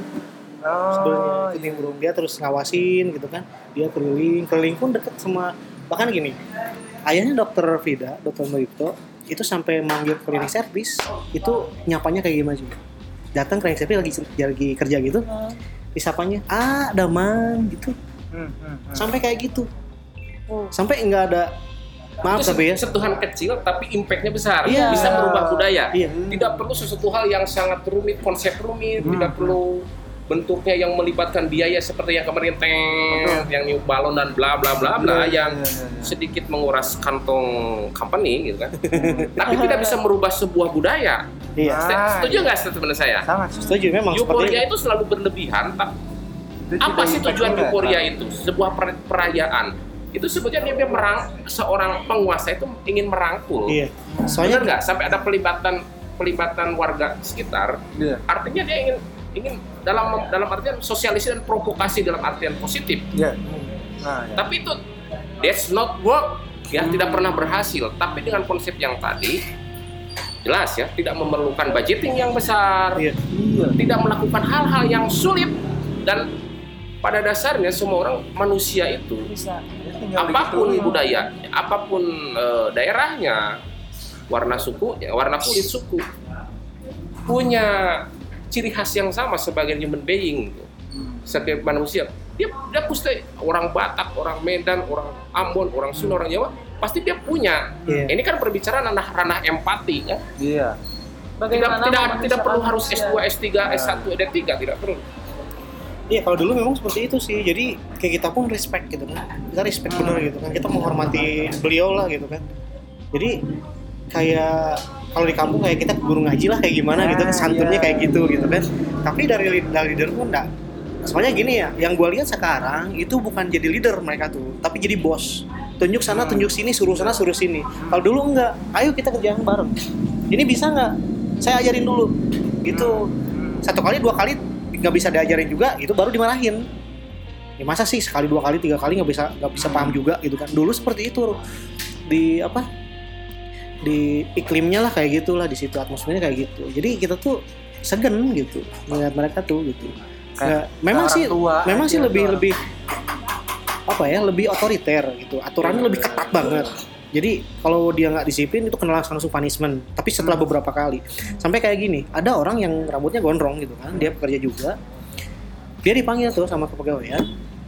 sebenarnya Oh, ikut nimbrung dia terus ngawasin gitu kan dia keliling keliling pun deket sama bahkan gini ayahnya dokter Frida dokter Meripto itu sampai manggil cleaning service itu nyapanya kayak gimana juga datang cleaning service lagi lagi kerja gitu Hmm. disapanya ah daman gitu Hmm, hmm, hmm. sampai kayak gitu Oh. sampai nggak ada maaf itu tapi ya. sentuhan kecil tapi impactnya besar. Iya. bisa merubah budaya. Iya. Tidak perlu sesuatu hal yang sangat rumit konsep rumit. Hmm. tidak perlu bentuknya yang melibatkan biaya seperti yang kemarin teng yang niup balon dan bla bla bla bla Iya, yang iya, iya, iya. sedikit menguras kantong company gitu kan. Tapi tidak bisa merubah sebuah budaya. Iya. Ah, setuju nggak statement saya? Sangat setuju. Memang seperti euforia itu. selalu berlebihan tapi apa sih tujuan euforia itu? Sebuah per- perayaan itu sebetulnya dia merang seorang penguasa itu ingin merangkul iya Benar soalnya nggak sampai ada pelibatan pelibatan warga sekitar Iya. artinya dia ingin ingin dalam dalam artian sosialisasi dan provokasi dalam artian positif Iya. Nah, ya. tapi itu that's not work ya tidak pernah berhasil tapi dengan konsep yang tadi jelas ya tidak memerlukan budgeting yang besar iya Iya. tidak melakukan hal-hal yang sulit dan pada dasarnya semua orang manusia itu Bisa. Apa pun budaya apa pun eh, daerahnya warna suku ya warna kulit suku punya ciri khas yang sama sebagai human being gitu. Setiap manusia dia dia pasti orang Batak orang Medan orang Ambon orang Sunda orang Jawa pasti dia punya Iya. ini kan perbicaraan ranah ranah empati ya Iya. tidak Bagaimana tidak tidak perlu harus manusia. S2 S3 S1 D3 tidak perlu Iya kalau dulu memang seperti itu sih. Jadi kayak kita pun respect gitu kan. Kita respect bener gitu kan. Kita menghormati beliau lah gitu kan. Jadi kayak kalau di kampung kayak kita guru ngaji lah kayak gimana gitu kan Ah, santunnya iya. kayak gitu gitu kan. Tapi dari dari leader pun enggak. Soalnya gini ya, yang gue lihat sekarang itu bukan jadi leader mereka tuh, tapi jadi bos. Tunjuk sana, tunjuk sini, suruh sana, suruh sini. Kalau dulu enggak, ayo kita kerjaan bareng. Ini bisa nggak? Saya ajarin dulu. Gitu. Satu kali, dua kali nggak bisa diajarin juga, itu baru dimarahin. Ya masa sih sekali, dua kali, tiga kali nggak bisa nggak bisa paham juga gitu kan. Dulu seperti itu di apa? Di iklimnya lah kayak gitulah di situ atmosfernya kayak gitu. Jadi kita tuh segen gitu melihat mereka tuh gitu. Nggak- memang orang sih tua memang sih lebih tuh. lebih apa ya lebih otoriter gitu aturannya lebih ketat banget jadi kalau dia nggak disiplin itu kena langsung punishment. Tapi setelah beberapa kali. Sampai kayak gini ada orang yang rambutnya gondrong gitu kan dia pekerja juga. Dia dipanggil tuh sama kepegawaian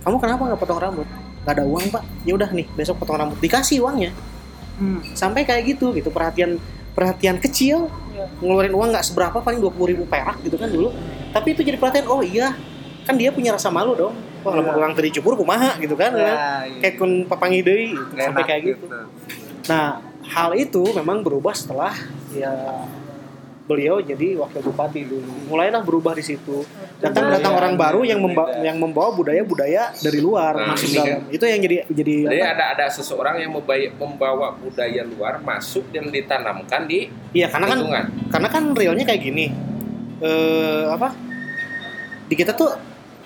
kamu kenapa nggak potong rambut? Nggak ada uang pak. Ya udah nih besok potong rambut. Dikasih uangnya. Sampai kayak gitu gitu. Perhatian perhatian kecil Iya. ngeluarin uang nggak seberapa paling dua puluh ribu perak gitu kan dulu. Tapi itu jadi perhatian oh iya kan dia punya rasa malu dong. Wah lama uang tadi cukur kumaha gitu kan Ya, iya. kayak kun papangi deui gitu, sampai enak kayak gitu. nah hal itu memang berubah setelah ya beliau jadi wakil bupati dulu. Mulailah berubah di situ. Datang datang orang baru yang memba- yang membawa budaya budaya dari luar Nah, masuk dalam. itu yang jadi jadi Jadi apa? ada ada seseorang yang membawa budaya luar masuk dan ditanamkan di iya karena kan karena kan realnya kayak gini. Eh apa? Di kita tuh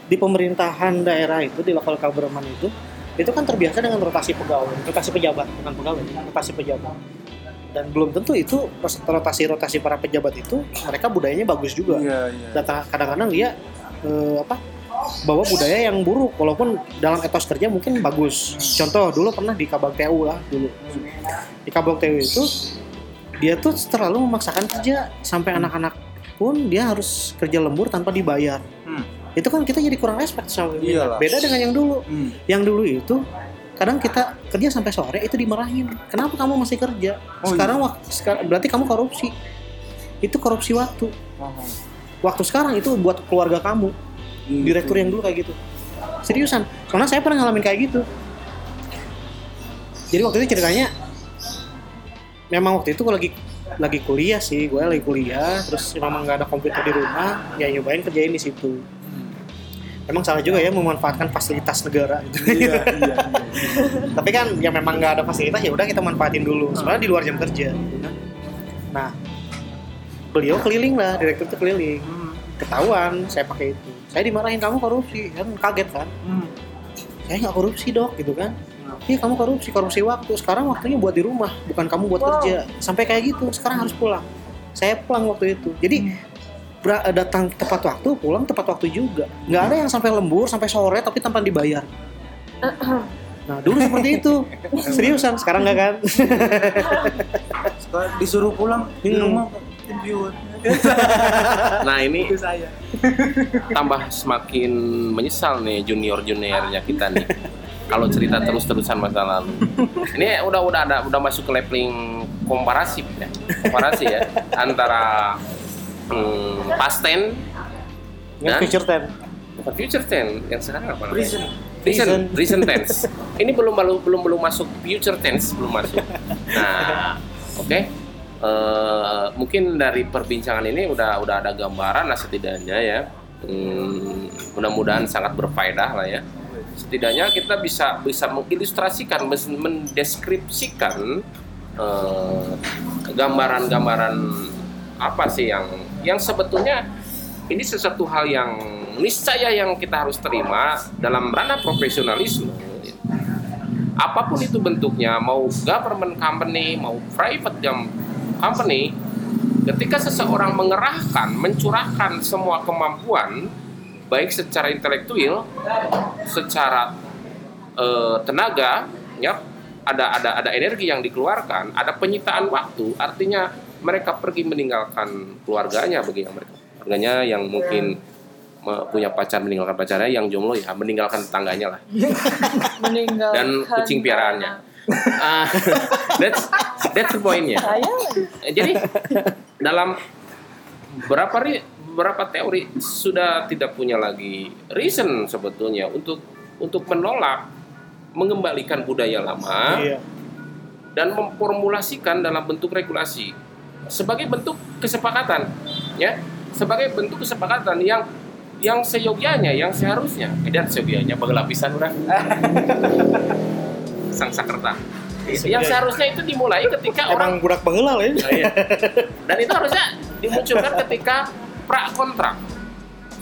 di pemerintahan daerah itu di local government itu itu kan terbiasa dengan rotasi pegawai rotasi pejabat bukan pegawai rotasi pejabat. Dan belum tentu itu rotasi rotasi para pejabat itu mereka budayanya bagus juga. Iya, iya. data kadang-kadang dia eh, apa bawa budaya yang buruk walaupun dalam etos kerja mungkin bagus. Contoh dulu pernah di Kabag TU lah dulu. Di Kabag TU itu dia tuh terlalu memaksakan kerja. Sampai anak-anak pun dia harus kerja lembur tanpa dibayar. Hmm. Itu kan kita jadi kurang respect sama dia. Iyalah. beda dengan yang dulu. Hmm. yang dulu itu kadang kita kerja sampai sore itu dimarahin. Kenapa kamu masih kerja? Oh, sekarang wak- seka- berarti kamu korupsi. Itu korupsi waktu. Waktu sekarang itu buat keluarga kamu. Gitu. direktur yang dulu kayak gitu. Seriusan. Soalnya saya pernah ngalamin kayak gitu. Jadi waktu itu ceritanya memang waktu itu gue lagi lagi kuliah sih. Gue lagi kuliah terus memang nggak ada komputer di rumah. Ya nyobain kerjain di situ emang salah juga ya memanfaatkan fasilitas negara gitu. Iya, iya, iya. tapi kan ya memang nggak ada fasilitas ya udah kita manfaatin dulu. Sebenarnya di luar jam kerja. Nah beliau keliling lah direktur itu keliling. Hmm. ketahuan saya pakai itu. Saya dimarahin kamu korupsi. Kan kaget kan? Hmm. saya nggak korupsi dok gitu kan? Iya kamu korupsi korupsi waktu. Sekarang waktunya buat di rumah bukan kamu buat Wow. kerja. Sampai kayak gitu sekarang harus pulang. Saya pulang waktu itu. Jadi datang tepat waktu pulang tepat waktu juga nggak ada yang sampai lembur sampai sore tapi tanpa dibayar nah dulu seperti itu seriusan sekarang nggak kan Sekarang disuruh pulang di Hmm. rumah. Nah ini tambah semakin menyesal nih junior juniornya kita nih. Kalau cerita terus-terusan masa lalu. Ini udah udah ada udah masuk ke leveling komparasi ya. Komparasi ya antara hmm, past tense yang Dan? future ten bukan future tense yang sekarang apa namanya? Present. Present, present tense. Ini belum belum belum belum masuk future tense belum masuk. Nah, oke. Eh, mungkin dari perbincangan ini udah udah ada gambaran lah setidaknya ya. Hmm, mudah-mudahan sangat berfaedah lah ya. Setidaknya kita bisa bisa mengilustrasikan, mendeskripsikan eh, gambaran-gambaran apa sih yang yang sebetulnya ini sesuatu hal yang niscaya yang kita harus terima dalam ranah profesionalisme. Apa pun itu bentuknya, mau government company, mau private company, ketika seseorang mengerahkan, mencurahkan semua kemampuan, baik secara intelektual, secara eh, tenaga, ya, ada ada ada energi yang dikeluarkan, ada penyitaan waktu, artinya mereka pergi meninggalkan keluarganya bagi yang mereka keluarganya yang mungkin me- punya pacar meninggalkan pacarnya, yang jomblo ya meninggalkan tetangganya lah. Meninggal dan kucing piaraannya. Ah, that's that's the pointnya. Jadi dalam berapa ri, berapa teori sudah tidak punya lagi reason sebetulnya untuk untuk menolak mengembalikan budaya lama iya. dan memformulasikan dalam bentuk regulasi sebagai bentuk kesepakatan ya. Sebagai bentuk kesepakatan yang yang seyogianya yang seharusnya. Eh, dan seyogianya bagi lapisan udah. Sang sakerta. Yang seharusnya itu dimulai ketika orang emang budak pengelal ya. Oh, iya. Dan itu harusnya dimunculkan ketika pra kontrak.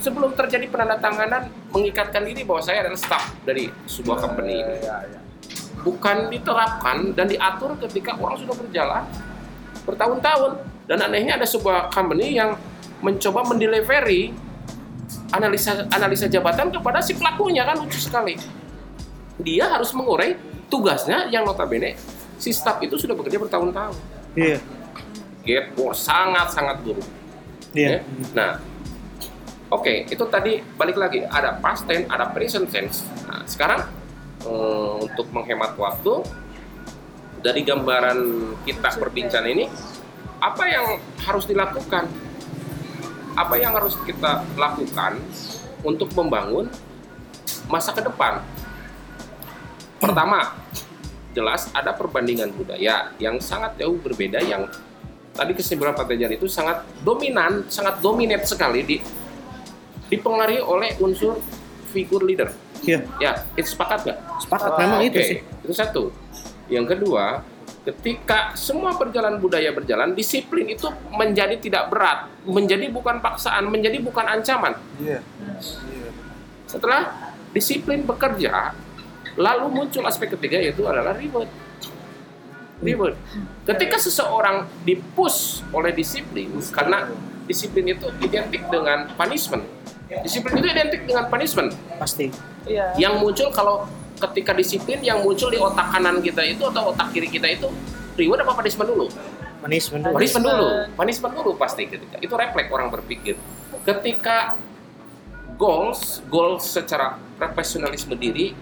Sebelum terjadi penandatanganan mengikatkan diri bahwa saya adalah staff dari sebuah company ini. Bukan diterapkan dan diatur ketika orang sudah berjalan bertahun-tahun. Dan anehnya ada sebuah company yang mencoba mendelivery analisa analisa jabatan kepada si pelakunya kan lucu sekali. Dia harus mengurai tugasnya yang notabene si staff itu sudah bekerja bertahun-tahun iya get war sangat sangat buruk. iya ya. Nah, oke itu tadi balik lagi ada past tense, ada present tense. Nah, sekarang eh, untuk menghemat waktu dari gambaran kita perbincangan ini apa yang harus dilakukan? Apa yang harus kita lakukan untuk membangun masa ke depan? Pertama jelas ada perbandingan budaya yang sangat jauh berbeda yang tadi kesimpulan Pak Tejan itu sangat dominan sangat dominate sekali di dipengaruhi oleh unsur figur leader. Iya, ya itu sepakat nggak? Sepakat memang itu Oke, sih. Itu satu. Yang kedua, ketika semua perjalanan budaya berjalan, disiplin itu menjadi tidak berat, menjadi bukan paksaan, menjadi bukan ancaman. Iya. Setelah disiplin bekerja, lalu muncul aspek ketiga yaitu adalah reward. Reward. Ketika seseorang dipush oleh disiplin, karena disiplin itu identik dengan punishment. Disiplin itu identik dengan punishment Pasti. Iya. yang muncul kalau ketika disiplin yang muncul di otak kanan kita itu atau otak kiri kita itu reward apa punishment dulu? Punishment dulu. Punishment dulu, punishment dulu pasti ketika. Itu refleks orang berpikir. Ketika goals, goals secara profesionalisme diri,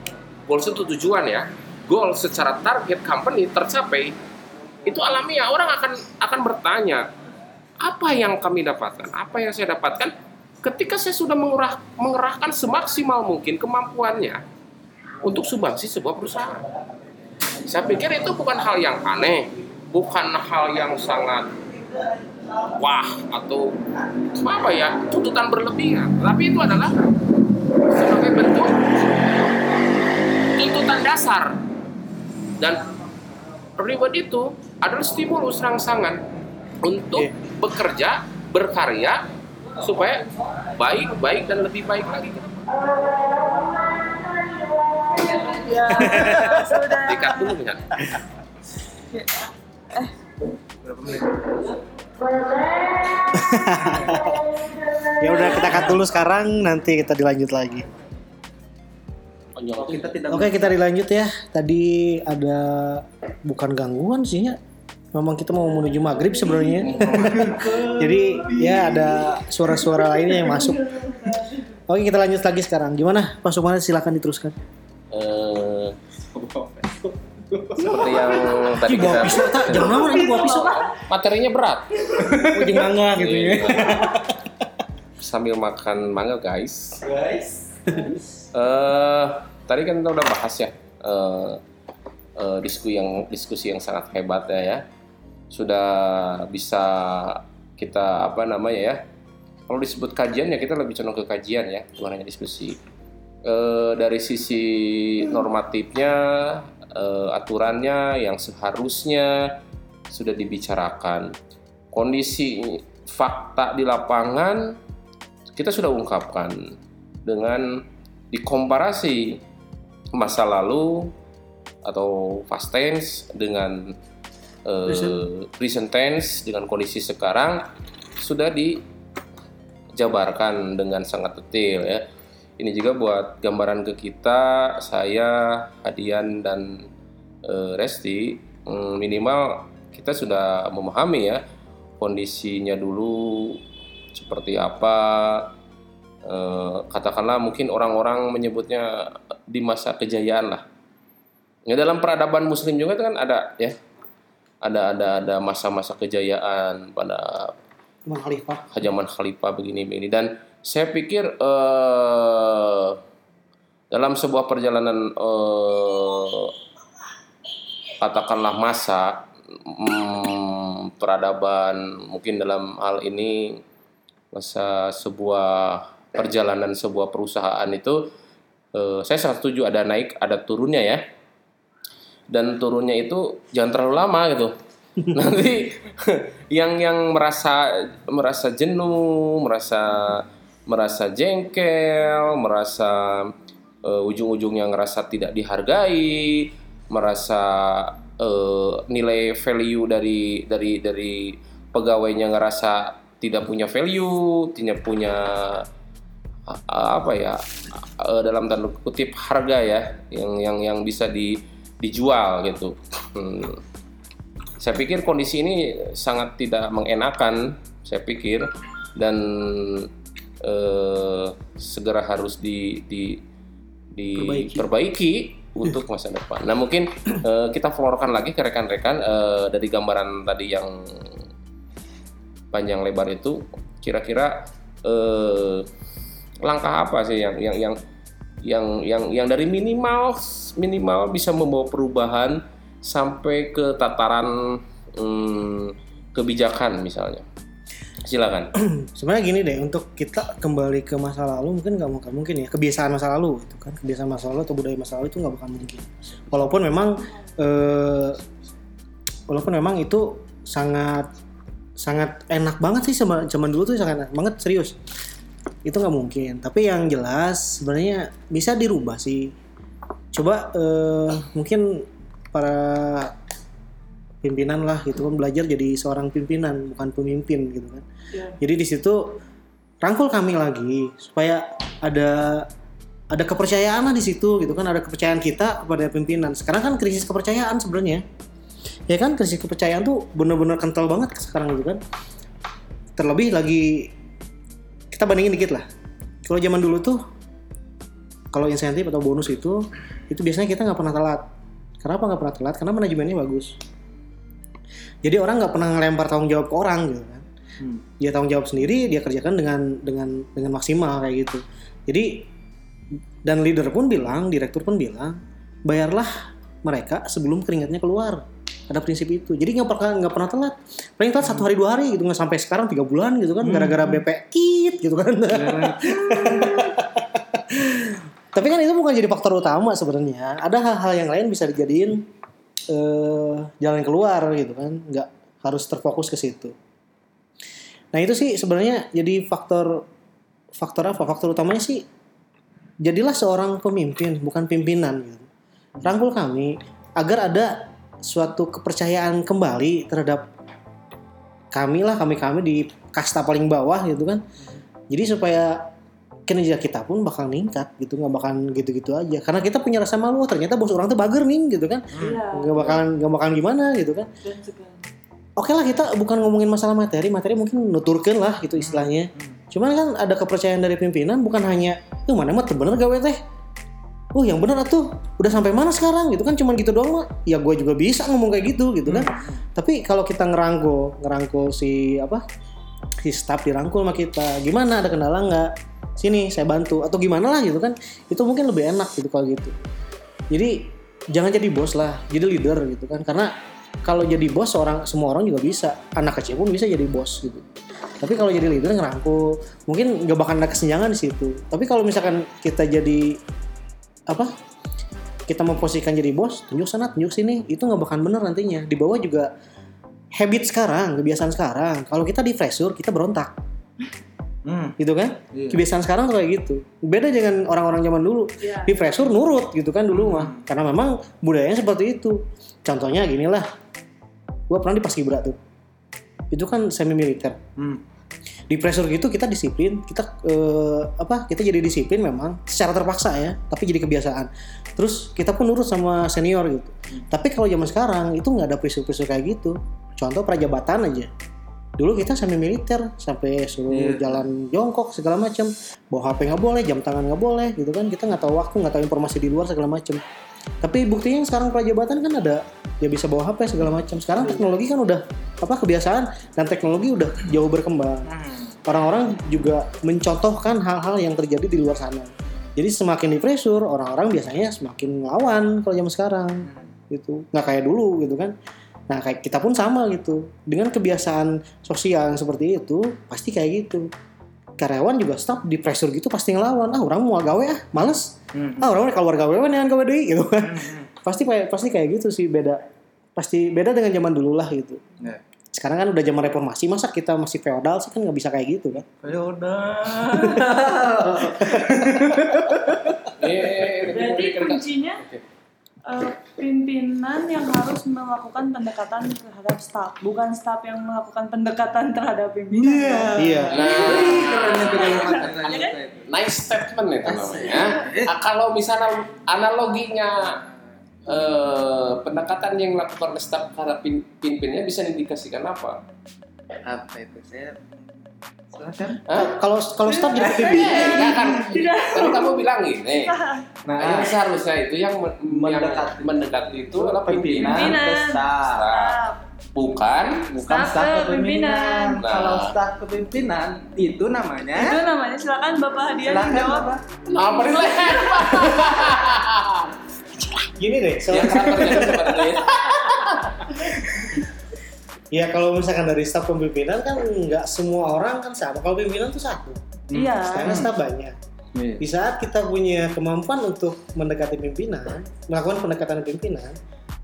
goals itu tujuan ya, goals secara target company tercapai, itu alamiah. Orang akan akan bertanya apa yang kami dapatkan, apa yang saya dapatkan? Ketika saya sudah mengerah, mengerahkan semaksimal mungkin kemampuannya untuk sumbangsi sebuah perusahaan. Saya pikir itu bukan hal yang aneh, bukan hal yang sangat wah atau apa ya tuntutan berlebihan, tapi itu adalah sebagai bentuk tuntutan dasar dan reward itu adalah stimulus rangsangan untuk Iya. bekerja, berkarya supaya baik, baik dan lebih baik lagi. Ya, sudah. Dikat dulu ya. Ya udah kita cut dulu sekarang, nanti kita dilanjut lagi. Konyol. Kita tidak Oke kita dilanjut ya. Tadi ada bukan gangguan sih ya. Memang kita mau menuju maghrib sebenarnya. Jadi ya ada suara-suara lainnya yang masuk. Oke kita lanjut lagi sekarang. Gimana Pak Sukmana silakan diteruskan. Seperti yang tadi kita pisau tak? Jangan lama ini bawa pisau materinya berat. Ujung mangga gitu ya. Sambil makan mangga guys. Eh, tadi kan kita udah bahas ya eh, eh, diskusi yang diskusi yang sangat hebat ya, ya. Sudah bisa kita apa namanya ya? Kalau disebut kajian ya kita lebih condong ke kajian ya, bukan hanya diskusi. Eh, dari sisi normatifnya, eh, aturannya yang seharusnya sudah dibicarakan. Kondisi fakta di lapangan kita sudah ungkapkan dengan dikomparasi masa lalu atau past tense dengan eh, Present. present tense dengan kondisi sekarang sudah dijabarkan dengan sangat detail ya. Ini juga buat gambaran ke kita, saya, Hadian dan eh, Resti mm, minimal kita sudah memahami ya kondisinya dulu seperti apa. Eh, katakanlah mungkin orang-orang menyebutnya di masa kejayaan lah. Ya dalam peradaban muslim juga itu kan ada ya. Ada ada ada masa-masa kejayaan pada Imam Khalifah. zaman khalifah begini begini dan saya pikir eh, dalam sebuah perjalanan eh, katakanlah masa mm, peradaban mungkin dalam hal ini masa sebuah perjalanan sebuah perusahaan itu eh, saya sangat setuju ada naik ada turunnya ya. Dan turunnya itu jangan terlalu lama gitu. Nanti yang yang merasa merasa jenuh merasa merasa jengkel merasa eh, ujung-ujungnya ngerasa tidak dihargai merasa eh, nilai value dari dari dari pegawainya ngerasa tidak punya value tidak punya apa ya dalam tanda kutip harga ya yang yang yang bisa di dijual gitu Hmm. saya pikir kondisi ini sangat tidak mengenakan saya pikir dan eh, segera harus di, di Perbaiki. diperbaiki untuk masa depan. Nah mungkin eh, kita florkan lagi ke rekan-rekan eh, dari gambaran tadi yang panjang lebar itu, kira-kira eh, langkah apa sih yang yang yang yang yang yang dari minimal minimal bisa membawa perubahan sampai ke tataran hmm, kebijakan misalnya. Silakan. sebenarnya gini deh untuk kita kembali ke masa lalu mungkin nggak mungkin mungkin ya kebiasaan masa lalu itu kan. Kebiasaan masa lalu atau budaya masa lalu itu nggak bakal mungkin. Walaupun memang eh, walaupun memang itu sangat sangat enak banget sih sama zaman dulu tuh sangat enak banget serius. Itu nggak mungkin. Tapi yang jelas sebenarnya bisa dirubah sih. Coba eh, mungkin para pimpinan lah gitu kan belajar jadi seorang pimpinan bukan pemimpin gitu kan. Iya. jadi di situ rangkul kami lagi supaya ada ada kepercayaan lah di situ gitu kan ada kepercayaan kita kepada pimpinan. Sekarang kan krisis kepercayaan sebenarnya. Ya kan krisis kepercayaan tuh bener-bener kental banget sekarang gitu kan. Terlebih lagi kita bandingin dikit lah. Kalau zaman dulu tuh kalau insentif atau bonus itu itu biasanya kita nggak pernah telat. Kenapa nggak pernah telat? Karena manajemennya bagus jadi orang nggak pernah ngelempar tanggung jawab ke orang gitu kan. Dia tanggung jawab sendiri dia kerjakan dengan dengan dengan maksimal kayak gitu. Jadi dan leader pun bilang direktur pun bilang bayarlah mereka sebelum keringatnya keluar. Ada prinsip itu. Jadi nggak pernah nggak pernah telat. Paling telat satu hari dua hari gitu. Nggak sampai sekarang tiga bulan gitu kan. Gara-gara BP kit gitu kan. Tapi kan itu bukan jadi faktor utama sebenarnya. Ada hal-hal yang lain bisa dijadiin eh, jalan keluar gitu kan nggak harus terfokus ke situ. Nah itu sih sebenarnya jadi faktor faktor apa? Faktor utamanya sih jadilah seorang pemimpin bukan pimpinan gitu. rangkul kami agar ada suatu kepercayaan kembali terhadap kami lah kami kami di kasta paling bawah gitu kan. Jadi supaya kinerja kita pun bakal meningkat gitu nggak bakal gitu-gitu aja. Karena kita punya rasa malu "Oh, ternyata bos orang tuh bager nih gitu kan. Iya. nggak bakalan nggak bakalan gimana gitu kan. Oke lah kita bukan ngomongin masalah materi materi mungkin nuturkan lah gitu istilahnya. Cuman kan ada kepercayaan dari pimpinan bukan hanya tuh mana mah bener gawe teh? Oh yang bener atuh udah sampai mana sekarang? Gitu kan cuman gitu doang mah. Ya gue juga bisa ngomong kayak gitu gitu kan. Tapi kalau kita ngerangkul ngerangkul si apa si staff dirangkul sama kita gimana ada kendala nggak sini saya bantu. Atau gimana lah gitu kan. Itu mungkin lebih enak gitu kalau gitu. Jadi jangan jadi bos lah jadi leader gitu kan. Karena kalau jadi bos orang semua orang juga bisa. Anak kecil pun bisa jadi bos gitu. Tapi kalau jadi leader ngerangkul. Mungkin nggak bakal ada kesenjangan di situ. Tapi kalau misalkan kita jadi apa kita memposisikan jadi bos tunjuk sana tunjuk sini. Itu nggak bakal bener nantinya. Di bawah juga habit sekarang kebiasaan sekarang. Kalau kita di pressure kita berontak Hmm. gitu kan? Iya. kebiasaan sekarang tuh kayak gitu. Beda dengan orang-orang zaman dulu. Iya. di pressure nurut gitu kan dulu mah. Karena memang budayanya seperti itu. Contohnya gini lah. Gue pernah di paskibra tuh. Itu kan semi militer Hmm. di pressure gitu kita disiplin. Kita eh, apa kita jadi disiplin memang secara terpaksa ya tapi jadi kebiasaan. Terus kita pun nurut sama senior gitu. Tapi kalau zaman sekarang itu nggak ada pressure-pressure kayak gitu. Contoh prajabatan aja dulu kita semi militer sampai suruh Iya. jalan jongkok segala macam bawa HP nggak boleh jam tangan nggak boleh gitu kan. Kita nggak tahu waktu nggak tahu informasi di luar segala macam tapi buktinya sekarang prajabatan kan ada ya bisa bawa HP segala macam sekarang teknologi kan udah apa kebiasaan. Dan teknologi udah jauh berkembang. Orang-orang juga mencontohkan hal-hal yang terjadi di luar sana. Jadi semakin di pressure, orang-orang biasanya semakin ngelawan kalau zaman sekarang. Gitu. Nggak kayak dulu gitu kan. Nah, kayak kita pun sama gitu. Dengan kebiasaan sosial yang seperti itu, pasti kayak gitu. Karyawan juga staff di pressure gitu pasti ngelawan. Ah, orang mau gawe ah, males. Hmm. Ah, orang keluar gawe yang gawe deui gitu kan. Pasti kayak pasti kayak gitu sih beda. Pasti beda dengan zaman dulu lah gitu. Ya. Sekarang kan udah zaman reformasi, masa kita masih feodal sih kan nggak bisa kayak gitu kan. Ya udah. Eh, Berarti kuncinya eh, pimpinan yang harus melakukan pendekatan terhadap staff, bukan staff yang melakukan pendekatan terhadap pimpinan. Iya. Keren itu kalimat Ya kan? nice statement itu namanya. Ah, kalau misalnya analoginya eh, pendekatan yang dilakukan oleh staf terhadap pim- pimpinnya bisa diindikasikan apa? apa itu saya. Hah? Kalau kalau staff jadi pimpinan. Enggak kan? Kan kamu bilang gini. Nah, yang seharusnya itu yang men- yang Mendekati. mendekati itu adalah pimpinan pimpinan. ke staff. Nah, Bukan Bukan Staf kepemimpinan. Nah. Kalau staf kepemimpinan itu namanya Itu namanya silakan Bapak Hadian silakan jawab. Bapak. apa nih Len? Gini deh, so- Yang karakternya seperti itu. ya kalau misalkan dari staff kepemimpinan kan nggak semua orang kan sama. Kalau pimpinan tuh satu, Iya. karena staff banyak. Iya. Di saat kita punya kemampuan untuk mendekati pimpinan, melakukan pendekatan pimpinan,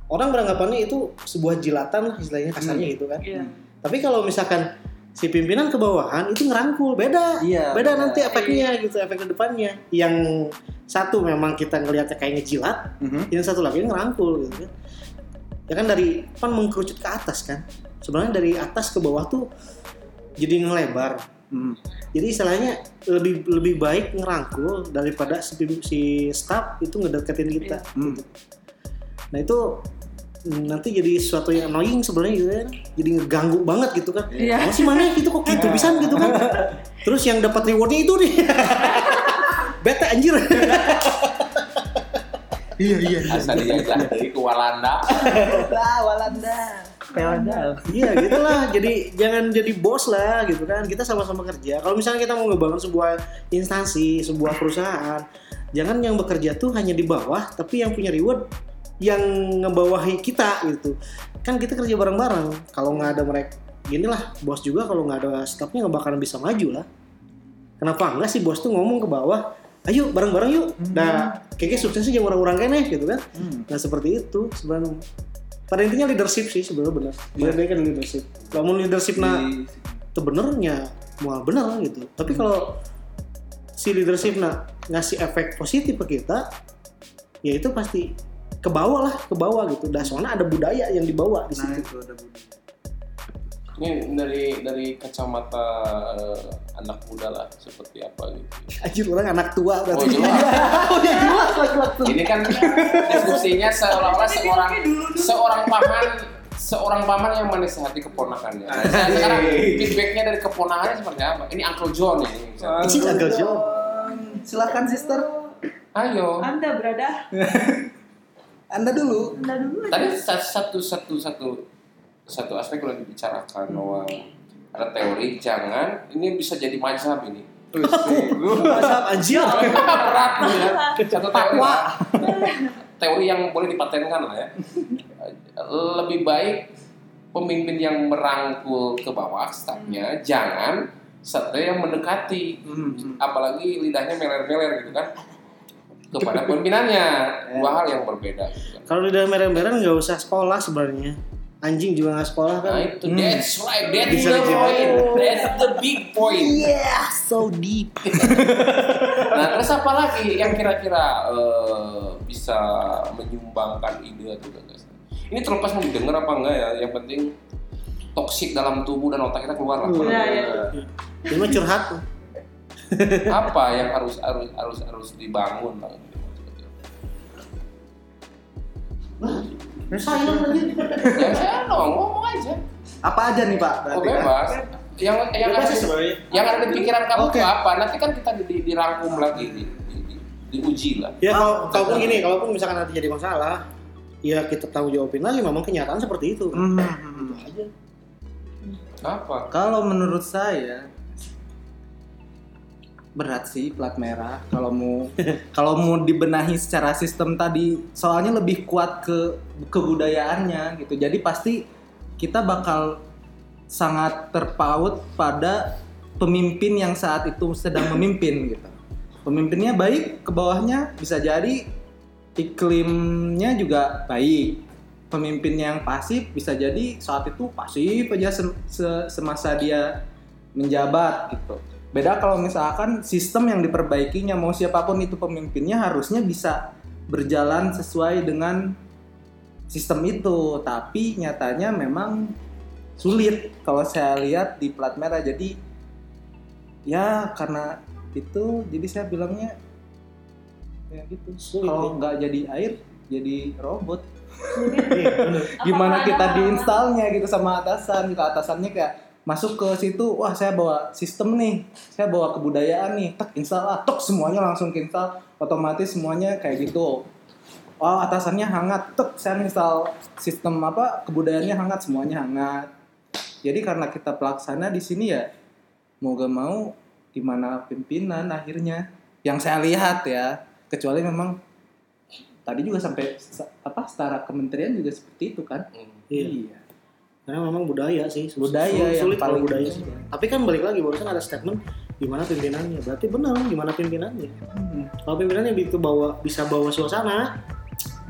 orang beranggapannya itu sebuah jilatan lah istilahnya kasarnya gitu kan. Iya. Tapi kalau misalkan si pimpinan ke bawahan itu ngerangkul, beda. Iya, beda beda. nanti efeknya gitu, efek ke depannya. Yang satu memang kita ngelihatnya kayaknya jilat, Mhm. yang satu lagi ngerangkul gitu kan. Ya kan dari kan mengkerucut ke atas kan. Sebenarnya dari atas ke bawah tuh jadi ngelebar. Hmm. Jadi istilahnya lebih lebih baik ngerangkul daripada si, si staff itu ngedeketin kita. Hmm. gitu. Nah itu nanti jadi sesuatu yang annoying sebenarnya gitu kan. Jadi ngeganggu banget gitu kan. Iya. Oh sih mana gitu kok gitu bisa gitu kan. Terus yang dapat rewardnya itu nih. Bete anjir. iya iya. Asal dia dari ke Walanda. Walanda. Feodal. Iya gitulah. Jadi jangan jadi bos lah gitu kan. Kita sama-sama kerja. Kalau misalnya kita mau ngebangun sebuah instansi, sebuah perusahaan, jangan yang bekerja tuh hanya di bawah, tapi yang punya reward yang ngebawahi kita gitu. Kan kita kerja bareng-bareng. Kalau nggak ada mereka, gini lah bos juga kalau nggak ada staffnya nggak bakalan bisa maju lah. Kenapa enggak sih bos tuh ngomong ke bawah, ayo bareng-bareng yuk. Nah, kayaknya suksesnya jangan orang-orang keneh gitu kan. Hmm. Nah seperti itu sebenarnya. Pada intinya leadership sih sebenarnya benar. Lebih baik kan leadership. Kalau leadership nah itu benernya mau bener gitu. Tapi kalau si leadership nah ngasih efek positif ke kita, ya itu pasti ke bawah lah, ke bawah gitu. Dan soalnya ada budaya yang dibawa di Nah situ. itu ada budaya. Ini dari dari kacamata eh, anak muda lah seperti apa gitu. Anjir orang anak tua Oh berarti. jelas. oh ya jelas laki-laki. Ini kan diskusinya seolah-olah seorang seorang paman seorang paman yang menasihati keponakannya. Nah, sekarang feedbacknya dari keponakannya seperti apa? Ini Uncle John ini. Anjir agak jauh. Silakan sister. Ayo. Anda berada. Anda dulu. Anda dulu. Tadi sa- satu satu satu satu aspek udah dibicarakan bahwa ada teori jangan ini bisa jadi mazhab ini. Masa anjir. Berat nih ya. Satu teori. lah. Teori yang boleh dipatenkan lah ya. Lebih baik pemimpin yang merangkul ke bawah staffnya jangan staffnya yang mendekati Hmm. apalagi lidahnya meler-meler gitu kan kepada pimpinannya dua hal yang berbeda gitu kan. Kalau di dalam merah-merah nggak usah sekolah sebenarnya. Anjing juga nggak sekolah kan. Nah itu that's right, that's Bisa the point, that's the big point. Yeah, so deep. Nah terus apa lagi yang kira-kira eh, bisa menyumbangkan ide atau gagasan? Ini terlepas mau didengar apa enggak ya, yang penting toksik dalam tubuh dan otak kita keluar lah. Iya, iya. Ini mah curhat. Apa yang harus harus harus harus dibangun lah? Saya anjir. Ya ngomong aja. Apa aja nih Pak? Oh Berarti kan? bebas. Yang yang Bebas ada sebenarnya. yang ada di pikiran kamu itu apa? Nanti kan kita di, di- dirangkum lagi, di, di, di- diuji lah. Ya kalau kalaupun gini, kalaupun misalkan nanti jadi masalah, ya kita tahu jawabin lagi. Memang kenyataan seperti itu. Hmm, hmm, hmm. Itu aja. Apa? Kalau menurut saya berat sih plat merah. Kalau mau kalau mau dibenahi secara sistem tadi soalnya lebih kuat ke kebudayaannya gitu. Jadi pasti kita bakal sangat terpaut pada pemimpin yang saat itu sedang memimpin gitu. Pemimpinnya baik ke bawahnya bisa jadi iklimnya juga baik. Pemimpin yang pasif bisa jadi saat itu pasif aja se- se- semasa dia menjabat gitu. Beda kalau misalkan sistem yang diperbaikinya mau siapa pun itu pemimpinnya harusnya bisa berjalan sesuai dengan sistem itu, tapi nyatanya memang sulit kalau saya lihat di plat merah. Jadi ya karena itu jadi saya bilangnya ya gitu. Sulit, Kalau ya. nggak jadi air jadi robot Iya, gimana kita diinstalnya gitu sama atasan gitu atasannya kayak masuk ke situ wah saya bawa sistem nih. Saya bawa kebudayaan nih. Tek install. Ah, tok semuanya langsung ke install. Otomatis semuanya kayak gitu. Oh atasannya hangat. Tek saya install sistem apa kebudayaannya hangat. Semuanya hangat. Jadi karena kita pelaksana di sini ya mau gak mau gimana pimpinan akhirnya? Yang saya lihat ya kecuali memang tadi juga sampai sa- apa setara kementerian juga seperti itu kan? Iya. Karena memang budaya sih. sus- Budaya sulit yang paling- budaya sih. Tapi kan balik lagi barusan ada statement gimana pimpinannya. Berarti benar gimana pimpinannya. Hmm. Kalau pimpinannya bisa bawa bisa bawa suasana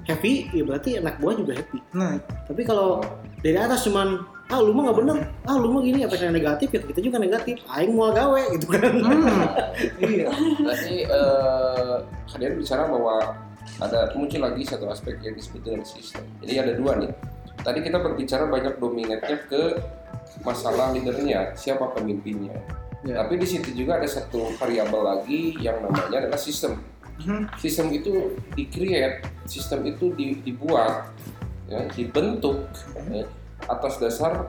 happy, ya berarti anak buah juga happy. nah Tapi kalau dari atas cuman ah lu mah nggak bener, ah lu mah gini apa yang negatif ya kita juga negatif. Aing mau gawe gitu kan. iya Berarti eh kalian bicara bahwa ada muncul lagi satu aspek yang disebut dengan sistem. Jadi ada dua nih. Tadi kita berbicara banyak dominatnya ke masalah leadernya, siapa pemimpinnya. Ya. Tapi di situ juga ada satu variabel lagi yang namanya adalah sistem. Mhm. Sistem itu di-create, sistem itu di- dibuat, ya, dibentuk ya, atas dasar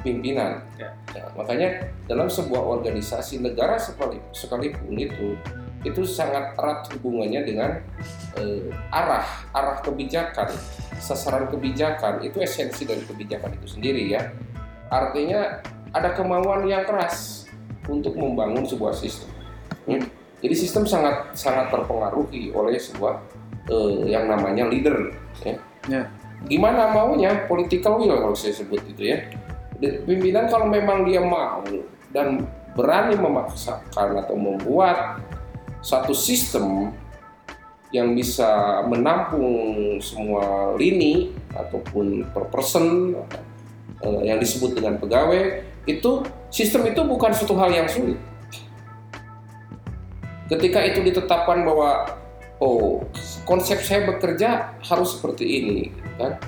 pimpinan. Ya. Ya, makanya dalam sebuah organisasi negara sekali- sekalipun itu itu sangat erat hubungannya dengan eh, arah arah kebijakan sasaran kebijakan itu esensi dari kebijakan itu sendiri ya artinya ada kemauan yang keras untuk membangun sebuah sistem Hmm. jadi sistem sangat sangat terpengaruhi oleh sebuah eh, yang namanya leader ya. Ya. gimana maunya political will kalau saya sebut itu ya pimpinan kalau memang dia mau dan berani memaksakan atau membuat satu sistem yang bisa menampung semua lini ataupun per person eh, yang disebut dengan pegawai itu sistem itu bukan suatu hal yang sulit. Ketika itu ditetapkan bahwa oh konsep saya bekerja harus seperti ini kan?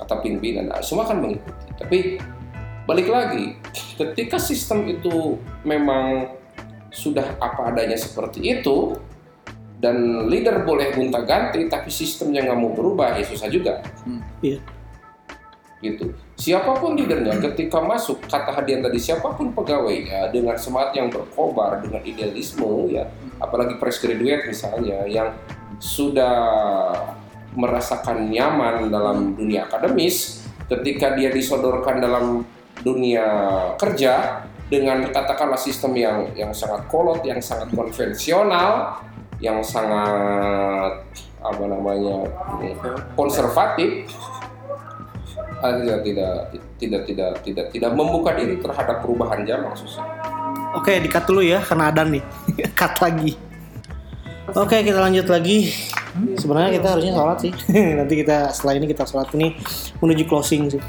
Kata pimpinan Nah, semua kan mengikuti. Tapi balik lagi ketika sistem itu memang sudah apa adanya seperti itu dan leader boleh gonta ganti tapi sistemnya nggak mau berubah ya susah juga Hmm. Iya. gitu siapa pun leadernya ketika masuk kata hadian tadi siapa pun pegawainya dengan semangat yang berkobar dengan idealisme ya apalagi fresh graduate misalnya yang sudah merasakan nyaman dalam dunia akademis ketika dia disodorkan dalam dunia kerja dengan katakanlah sistem yang yang sangat kolot, yang sangat konvensional, yang sangat apa namanya konservatif, ah, tidak tidak tidak tidak tidak tidak membuka diri terhadap perubahan zaman susah. Oke, dikat dulu ya karena ada nih. Cut lagi. Oke, kita lanjut lagi. Sebenarnya kita harusnya sholat sih. Nanti kita setelah ini kita sholat ini menuju closing sih.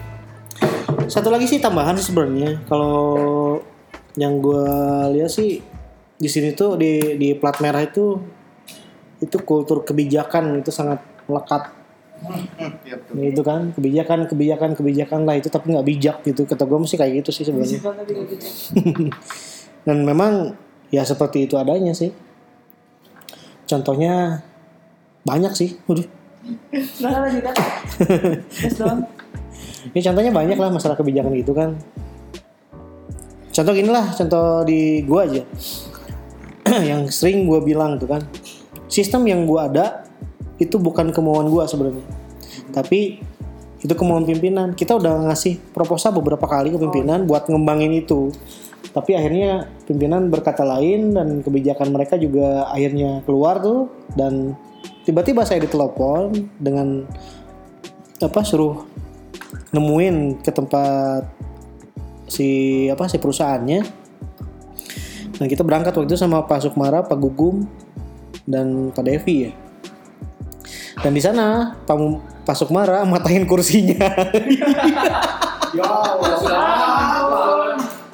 Satu lagi sih tambahan sebenarnya. Kalau yang gue lihat sih di sini tuh di di plat merah itu itu kultur kebijakan itu sangat melekat. Ya, itu kan kebijakan kebijakan kebijakan lah itu tapi nggak bijak gitu. Kata gue mesti kayak gitu sih sebenarnya. Dan memang ya seperti itu adanya sih. Contohnya banyak sih dong. ini contohnya banyak lah masalah kebijakan gitu kan contoh gini lah contoh di gua aja. Yang sering gua bilang tuh kan sistem yang gua ada itu bukan kemauan gua sebenarnya. Tapi itu kemauan pimpinan. Kita udah ngasih proposal beberapa kali ke pimpinan buat ngembangin itu. Tapi akhirnya pimpinan berkata lain dan kebijakan mereka juga akhirnya keluar tuh. Dan tiba-tiba saya ditelepon dengan apa suruh nemuin ke tempat si apa si perusahaannya dan kita berangkat waktu itu sama Pak Sukmara, Pak Gugum dan Pak Devi ya dan di sana Pak, Pak Sukmara matahin kursinya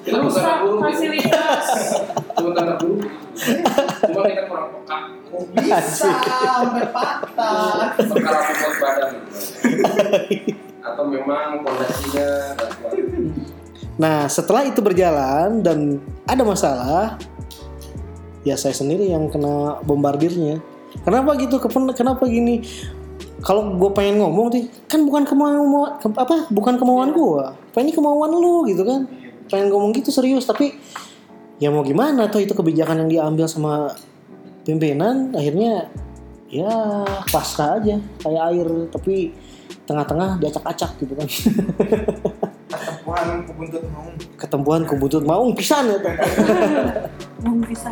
bukan Rusak guru, fasilitas. cuma tanda guru. Cuma kita kurang peka. sampai patah Perkara badan. Atau memang pondasinya. Nah, setelah itu berjalan dan ada masalah, ya saya sendiri yang kena bombardirnya. Kenapa gitu? Kenapa gini? Kalau gue pengen ngomong sih, kan bukan kemauan ke- apa? Bukan kemauan gue. Ini kemauan lu gitu kan? pengen ngomong gitu serius tapi ya mau gimana tuh itu kebijakan yang diambil sama pimpinan akhirnya ya pasrah aja kayak air tapi tengah-tengah diacak-acak gitu kan Ketempuhan kebuntut mau. ketempuan kubutut maung pisan ya tuh. Mau bisa.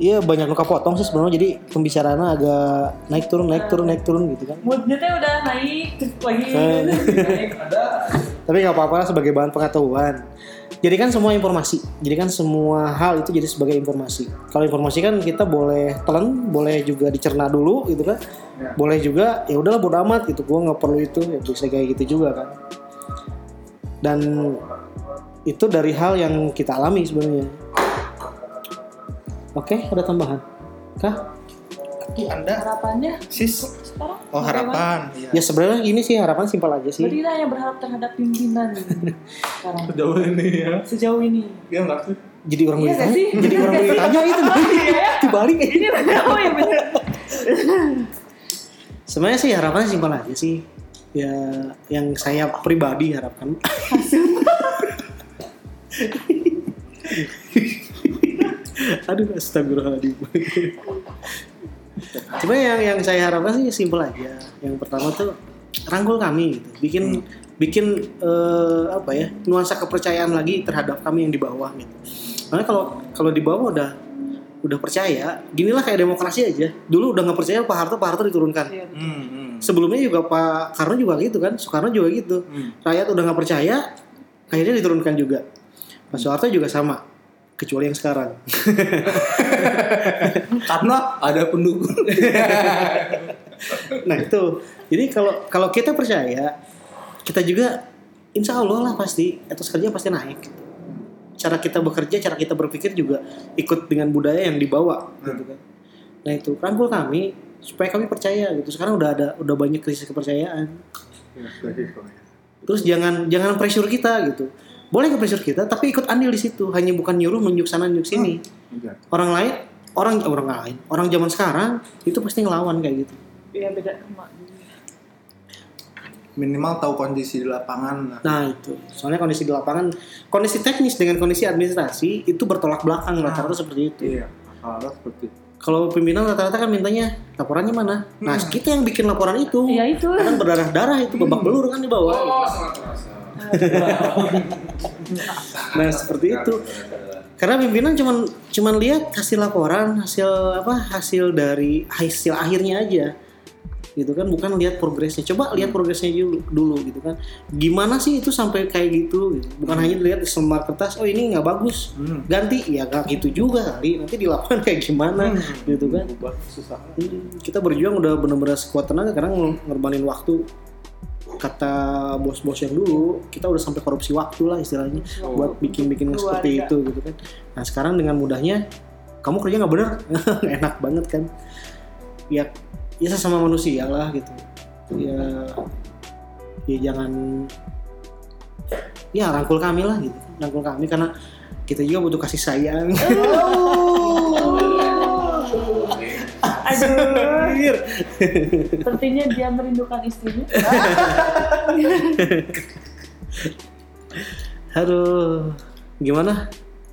Iya banyak luka potong sih sebenarnya jadi pembicaraannya agak naik turun naik turun naik turun gitu kan. Moodnya teh udah naik terus lagi. Eh. Tapi nggak apa-apa lah sebagai bahan pengetahuan. Jadi kan semua informasi. Jadi kan semua hal itu jadi sebagai informasi. Kalau informasi kan kita boleh telan, boleh juga dicerna dulu gitu kan. Boleh juga ya udahlah bodo amat gitu. Gua nggak perlu itu ya bisa kayak gitu juga kan. Dan itu dari hal yang kita alami sebenarnya. Oke, ada tambahan? Kah? Itu Anda Harapannya sis. sekarang Oh harapan. Iya. Ya sebenarnya ini sih harapan simpel aja sih. Berarti kita hanya berharap terhadap pimpinan sekarang Sejauh ini ya. sejauh ini. Dia nggak sih. Jadi orang Iya sih? jadi orang boleh tanya itu dibalik. Ini oh ya benar. Sebenarnya sih harapannya simpel aja sih. Ya yang saya pribadi harapkan. Aduh astagfirullahaladzim. Cuma yang yang saya harapkan sih simpel aja. Yang pertama tuh rangkul kami gitu. Bikin bikin eh, apa ya? nuansa kepercayaan lagi terhadap kami yang di bawah gitu. Karena kalau kalau di bawah udah udah percaya, ginilah kayak demokrasi aja. Dulu udah nggak percaya Pak Harto, Pak Harto diturunkan. Iya. Hmm, hmm. Sebelumnya juga Pak Karno juga gitu kan, Soekarno juga gitu. Hmm. Rakyat udah nggak percaya, akhirnya diturunkan juga. Pak Soeharto juga sama, kecuali yang sekarang. Karena ada pendukung. nah itu, jadi kalau kalau kita percaya, kita juga insya Allah lah pasti etos kerja pasti naik. Cara kita bekerja, cara kita berpikir juga ikut dengan budaya yang dibawa, gitu kan. Nah itu rangkul kami supaya kami percaya gitu. Sekarang udah ada udah banyak krisis kepercayaan. Terus jangan jangan pressure kita gitu. Boleh ke pressure kita, tapi ikut andil di situ. Hanya bukan nyuruh nunjuk sana nunjuk sini. Orang lain, orang orang lain, orang zaman sekarang itu pasti ngelawan kayak gitu. Iya beda sama. Minimal tahu kondisi di lapangan. lah. Nah itu, soalnya kondisi di lapangan, kondisi teknis dengan kondisi administrasi itu bertolak belakang rata-rata seperti itu. Iya. Kalau seperti itu. Kalau pimpinan rata-rata kan mintanya laporannya mana? Nah kita yang bikin laporan itu, Iya itu. kan berdarah-darah itu babak belur kan di bawah. Nah seperti itu. Karena pimpinan cuman cuman lihat hasil laporan, hasil apa hasil dari hasil akhirnya aja, gitu kan bukan lihat progresnya. Coba lihat progresnya dulu, dulu gitu kan. Gimana sih itu sampai kayak gitu? gitu. Bukan hanya lihat di selembar kertas, oh ini nggak bagus, Hmm. ganti. Ya nggak gitu juga kali. Nanti di lapangan kayak gimana, gitu kan. Ubah susah. Hmm, kita berjuang udah bener-bener sekuat tenaga karena ng- ngorbanin waktu kata bos-bos yang dulu kita udah sampai korupsi waktu lah istilahnya buat bikin-bikin seperti itu gitu kan. Nah sekarang dengan mudahnya kamu kerja nggak bener? Enak banget kan. Ya ya sesama manusia lah gitu. Ya ya jangan ya rangkul kami lah gitu. Rangkul kami karena kita juga butuh kasih sayang Sepertinya dia merindukan istrinya. Aduh, gimana?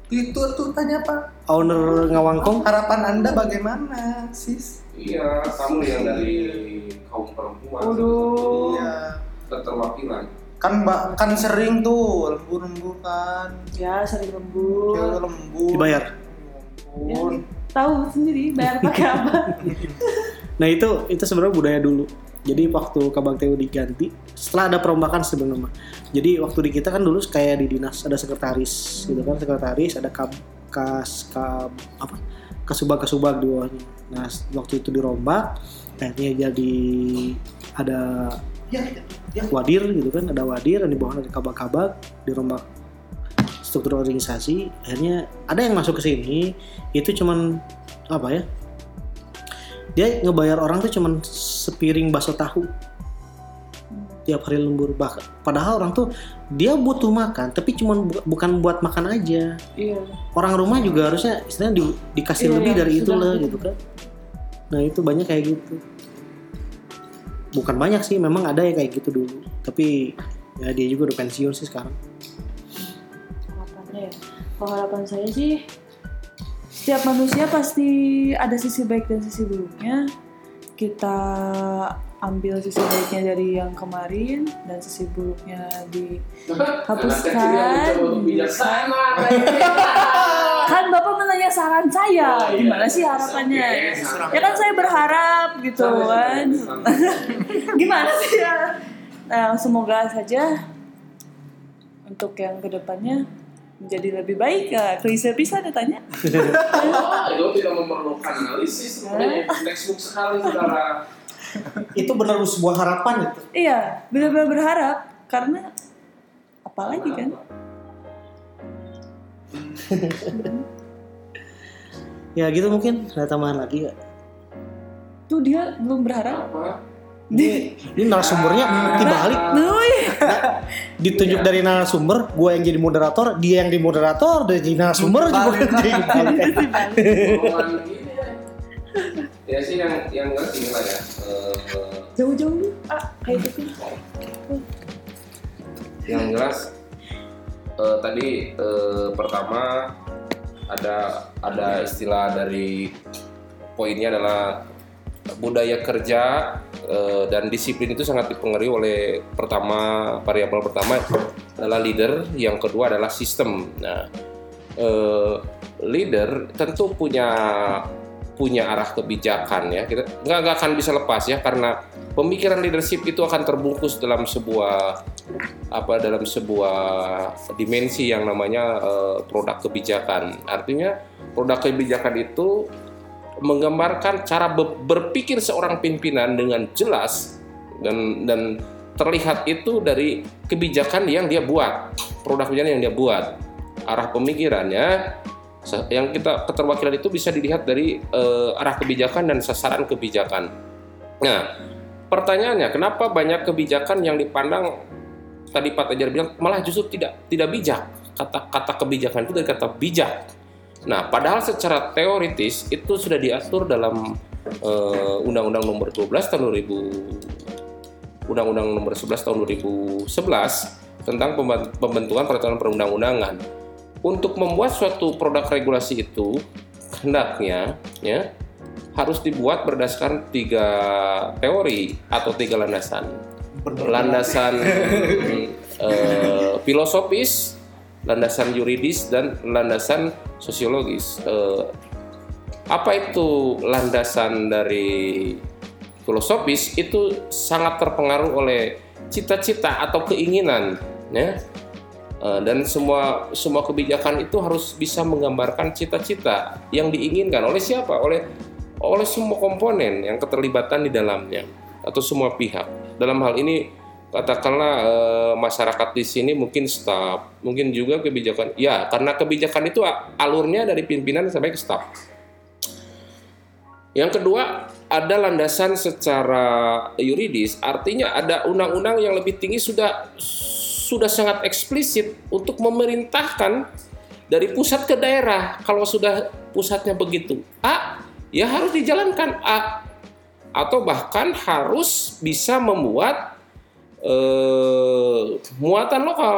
Itu tuh tanya Pak. Owner ngawangkong? Harapan Anda bagaimana, sis? Iya, kamu yang dari kaum perempuan. Waduh. Iya. Keterwakilan. Kan Mbak kan sering tuh lembur-lembur kan. Ya sering lembur. Cewek lembur. Dibayar. Ya ampun. Tahu sendiri bayar pakai apa? Nah itu itu sebenarnya budaya dulu. Jadi waktu Kabang TU diganti, setelah ada perombakan sebenarnya. Jadi waktu di kita kan dulu kayak di dinas ada sekretaris, gitu kan sekretaris, ada kab kas kab apa kasubag kasubag di bawahnya. Nah waktu itu dirombak, akhirnya jadi ada Ya, ya. wadir gitu kan, ada wadir dan di bawahnya ada kabag-kabag, dirombak struktur organisasi. Akhirnya ada yang masuk ke sini, itu cuman apa ya? Dia ngebayar orang tuh cuman sepiring bakso tahu tiap hari lembur bahkan padahal orang tuh dia butuh makan tapi cuman bu- bukan buat makan aja Iya. orang rumah juga harusnya istilahnya di- dikasih Iya, lebih iya, dari itu sudah lah gitu. kan nah itu banyak kayak gitu bukan banyak sih memang ada yang kayak gitu dulu tapi ya dia juga udah pensiun sih sekarang ya. Kalau harapan saya sih setiap manusia pasti ada sisi baik dan sisi buruknya. Kita ambil sisi baiknya dari yang kemarin dan sisi buruknya dihapuskan. kan bapak menanya saran saya. Gimana sih harapannya? Ya kan saya berharap gitu kan. gimana sih? Ya nah semoga saja untuk yang ke depannya menjadi lebih baik ya klise bisa ditanya Ah, itu tidak memerlukan analisis sebenarnya textbook sekali saudara. Itu benar sebuah harapan itu. iya benar-benar berharap karena apalagi kan? Ya gitu mungkin. Ada tambahan lagi gak? tuh dia belum berharap Ini, ini narasumbernya dibalik. Nuh, Ditunjuk dari narasumber, gue yang jadi moderator, dia yang di moderator, dari narasumber juga jadi balik. Ya. ya sih yang yang ini lah ya. Eh, jauh-jauh ah kayak gitu. Yang jelas eh, tadi eh, pertama ada ada istilah dari poinnya adalah budaya kerja eh, dan disiplin itu sangat dipengaruhi oleh pertama variabel pertama adalah leader, yang kedua adalah sistem. Nah, eh, leader tentu punya punya arah kebijakan ya kita nggak nggak akan bisa lepas ya karena pemikiran leadership itu akan terbungkus dalam sebuah apa dalam sebuah dimensi yang namanya eh, produk kebijakan artinya produk kebijakan itu menggambarkan cara be- berpikir seorang pimpinan dengan jelas dan dan terlihat itu dari kebijakan yang dia buat produk kebijakan yang dia buat arah pemikirannya yang kita keterwakilan itu bisa dilihat dari eh, arah kebijakan dan sasaran kebijakan. Nah, pertanyaannya kenapa banyak kebijakan yang dipandang tadi Pak Tejar bilang malah justru tidak tidak bijak. Kata kata kebijakan itu dari kata bijak. Nah, padahal secara teoritis itu sudah diatur dalam eh, Undang-Undang Nomor 12 tahun 2000 Undang-Undang Nomor 11 tahun 2011 tentang pembentukan peraturan perundang-undangan. Untuk membuat suatu produk regulasi itu hendaknya ya harus dibuat berdasarkan tiga teori atau tiga landasan. Landasan eh, filosofis landasan yuridis dan landasan sosiologis Eh, apa itu landasan dari filosofis itu sangat terpengaruh oleh cita-cita atau keinginan ya Eh, dan semua semua kebijakan itu harus bisa menggambarkan cita-cita yang diinginkan oleh siapa? Oleh oleh semua komponen yang keterlibatan di dalamnya atau semua pihak. Dalam hal ini katakanlah eh, masyarakat di sini mungkin staff, mungkin juga kebijakan. Ya, karena kebijakan itu alurnya dari pimpinan sampai ke staff. Yang kedua, ada landasan secara yuridis, artinya ada undang-undang yang lebih tinggi sudah sudah sangat eksplisit untuk memerintahkan dari pusat ke daerah. Kalau sudah pusatnya begitu A, ya harus dijalankan A atau bahkan harus bisa membuat eh, muatan lokal.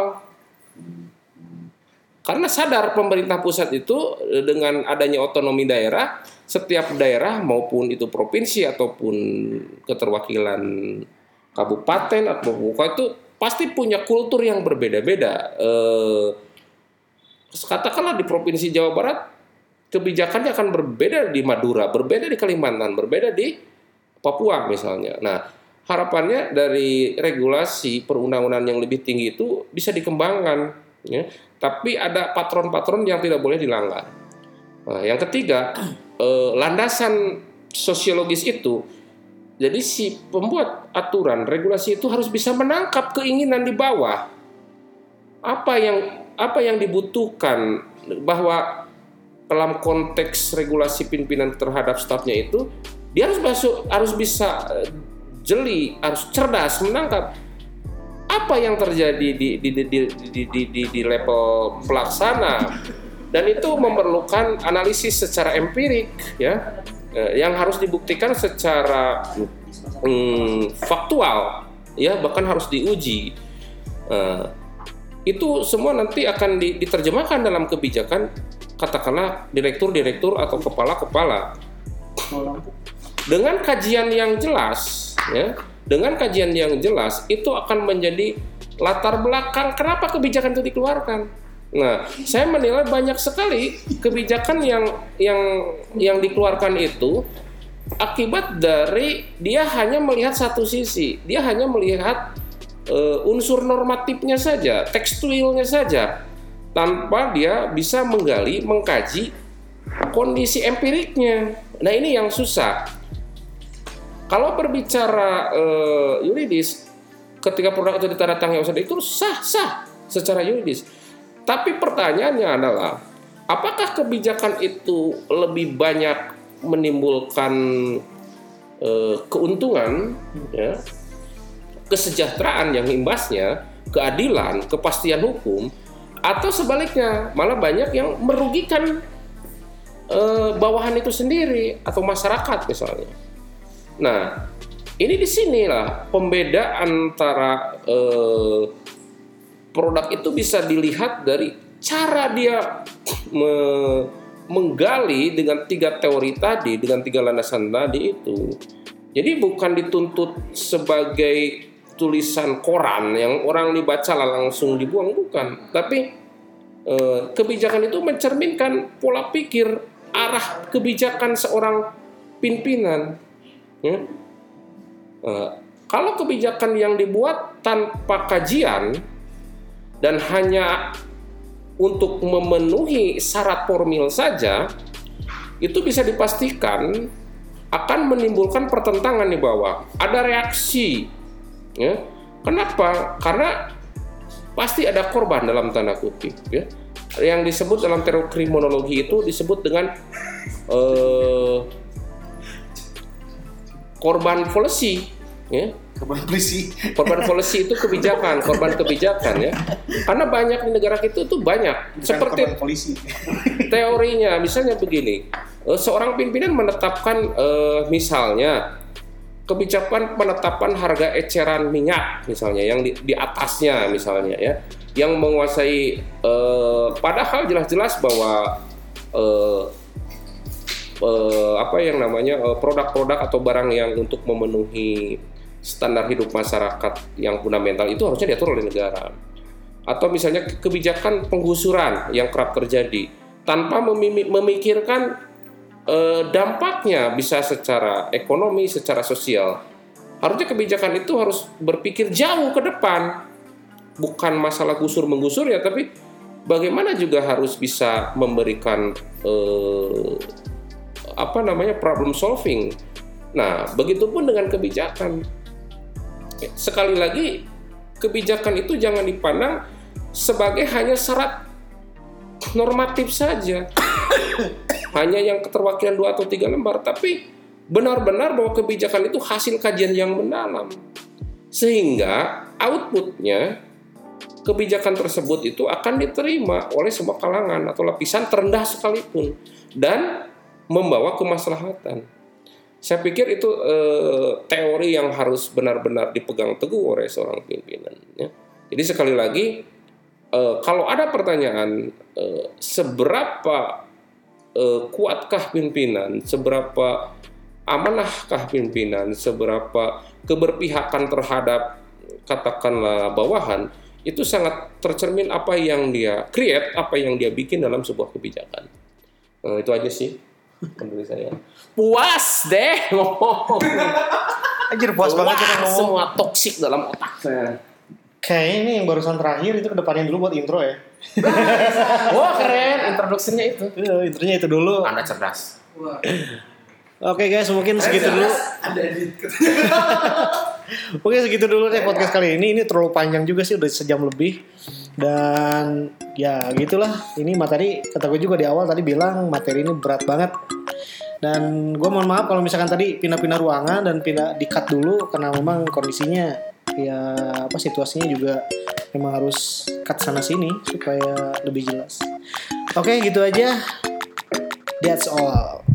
Karena sadar pemerintah pusat itu eh, dengan adanya otonomi daerah, setiap daerah maupun itu provinsi ataupun keterwakilan kabupaten atau buka itu pasti punya kultur yang berbeda-beda. Eh, katakanlah di provinsi Jawa Barat kebijakannya akan berbeda di Madura, berbeda di Kalimantan, berbeda di Papua misalnya. Nah, harapannya dari regulasi perundang-undangan yang lebih tinggi itu bisa dikembangkan, ya. Tapi ada patron-patron yang tidak boleh dilanggar. Nah, yang ketiga, eh, landasan sosiologis itu jadi si pembuat aturan regulasi itu harus bisa menangkap keinginan di bawah. Apa yang apa yang dibutuhkan bahwa dalam konteks regulasi pimpinan terhadap stafnya itu dia harus masuk harus bisa eh, jeli, harus cerdas menangkap. Apa yang terjadi di di di di, di, di, di, di level pelaksana? Dan itu memerlukan analisis secara empirik ya eh, yang harus dibuktikan secara mm, faktual ya bahkan harus diuji. Eh, itu semua nanti akan di- diterjemahkan dalam kebijakan katakanlah direktur-direktur atau kepala-kepala dengan kajian yang jelas ya dengan kajian yang jelas itu akan menjadi latar belakang kenapa kebijakan itu dikeluarkan. Nah saya menilai banyak sekali kebijakan yang yang yang dikeluarkan itu akibat dari dia hanya melihat satu sisi. Dia hanya melihat eh, unsur normatifnya saja tekstualnya saja tanpa dia bisa menggali mengkaji kondisi empiriknya. Nah ini yang susah kalau berbicara eh, yuridis, ketika produk itu ditandatangani OSD itu sah sah secara yuridis. Tapi pertanyaannya adalah, apakah kebijakan itu lebih banyak menimbulkan eh, keuntungan, ya, kesejahteraan yang imbasnya, keadilan, kepastian hukum, atau sebaliknya malah banyak yang merugikan eh, bawahan itu sendiri atau masyarakat misalnya. Nah, ini di sinilah pembeda antara eh, produk itu bisa dilihat dari cara dia me- menggali dengan tiga teori tadi, dengan tiga landasan tadi itu. Jadi bukan dituntut sebagai tulisan koran yang orang dibaca langsung dibuang bukan, tapi eh, kebijakan itu mencerminkan pola pikir arah kebijakan seorang pimpinan. Ya. Eh, kalau kebijakan yang dibuat tanpa kajian dan hanya untuk memenuhi syarat formil saja, itu bisa dipastikan akan menimbulkan pertentangan di bawah. Ada reaksi, ya. Kenapa? Karena pasti ada korban dalam tanda kutip, ya. Yang disebut dalam teori kriminologi itu disebut dengan eh, korban polisi ya. Korban polisi. korban polisi itu kebijakan korban kebijakan ya. Karena banyak di negara kita itu banyak. Bukan seperti polisi. teorinya misalnya begini. Eh, seorang pimpinan menetapkan eh, misalnya kebijakan penetapan harga eceran minyak misalnya yang di, di atasnya misalnya ya. Yang menguasai eh, padahal jelas-jelas bahwa eh, eh, apa yang namanya eh, produk-produk atau barang yang untuk memenuhi standar hidup masyarakat yang fundamental itu harusnya diatur oleh negara. Atau misalnya kebijakan penggusuran yang kerap terjadi. Tanpa memikirkan eh, dampaknya bisa secara ekonomi, secara sosial. Harusnya kebijakan itu harus berpikir jauh ke depan, bukan masalah gusur menggusur ya, tapi bagaimana juga harus bisa memberikan eh, apa namanya problem solving. Nah, begitupun dengan kebijakan. Sekali lagi, kebijakan itu jangan dipandang sebagai hanya syarat normatif saja. hanya yang keterwakilan dua atau tiga lembar, tapi benar-benar bahwa kebijakan itu hasil kajian yang mendalam. Sehingga outputnya kebijakan tersebut itu akan diterima oleh semua kalangan atau lapisan terendah sekalipun dan membawa kemaslahatan. Saya pikir itu eh, teori yang harus benar-benar dipegang teguh oleh seorang pimpinan. ya. Jadi sekali lagi, eh, kalau ada pertanyaan eh, seberapa eh, kuatkah pimpinan, seberapa amanahkah pimpinan, seberapa keberpihakan terhadap katakanlah bawahan, itu sangat tercermin apa yang dia create, apa yang dia bikin dalam sebuah kebijakan. Eh, itu aja sih menurut saya. Puas deh ngomong. Anjir puas banget kita ngomong. Semua toksik dalam otak saya. Kayaknya ini yang barusan terakhir itu ke depannya dulu buat intro ya. Wah keren, introduksinya itu. Iya, intronya itu dulu. Anda cerdas. Oke guys, mungkin segitu dulu. Ada edit. Oke segitu dulu deh podcast kali ini. Ini terlalu panjang juga sih, udah sejam lebih. Dan ya gitulah. Ini materi kata gue juga di awal tadi bilang materi ini berat banget. Dan gue mohon maaf kalau misalkan tadi pindah-pindah ruangan dan pindah di cut dulu karena memang kondisinya ya apa situasinya juga memang harus cut sana sini supaya lebih jelas. Oke gitu aja. That's all.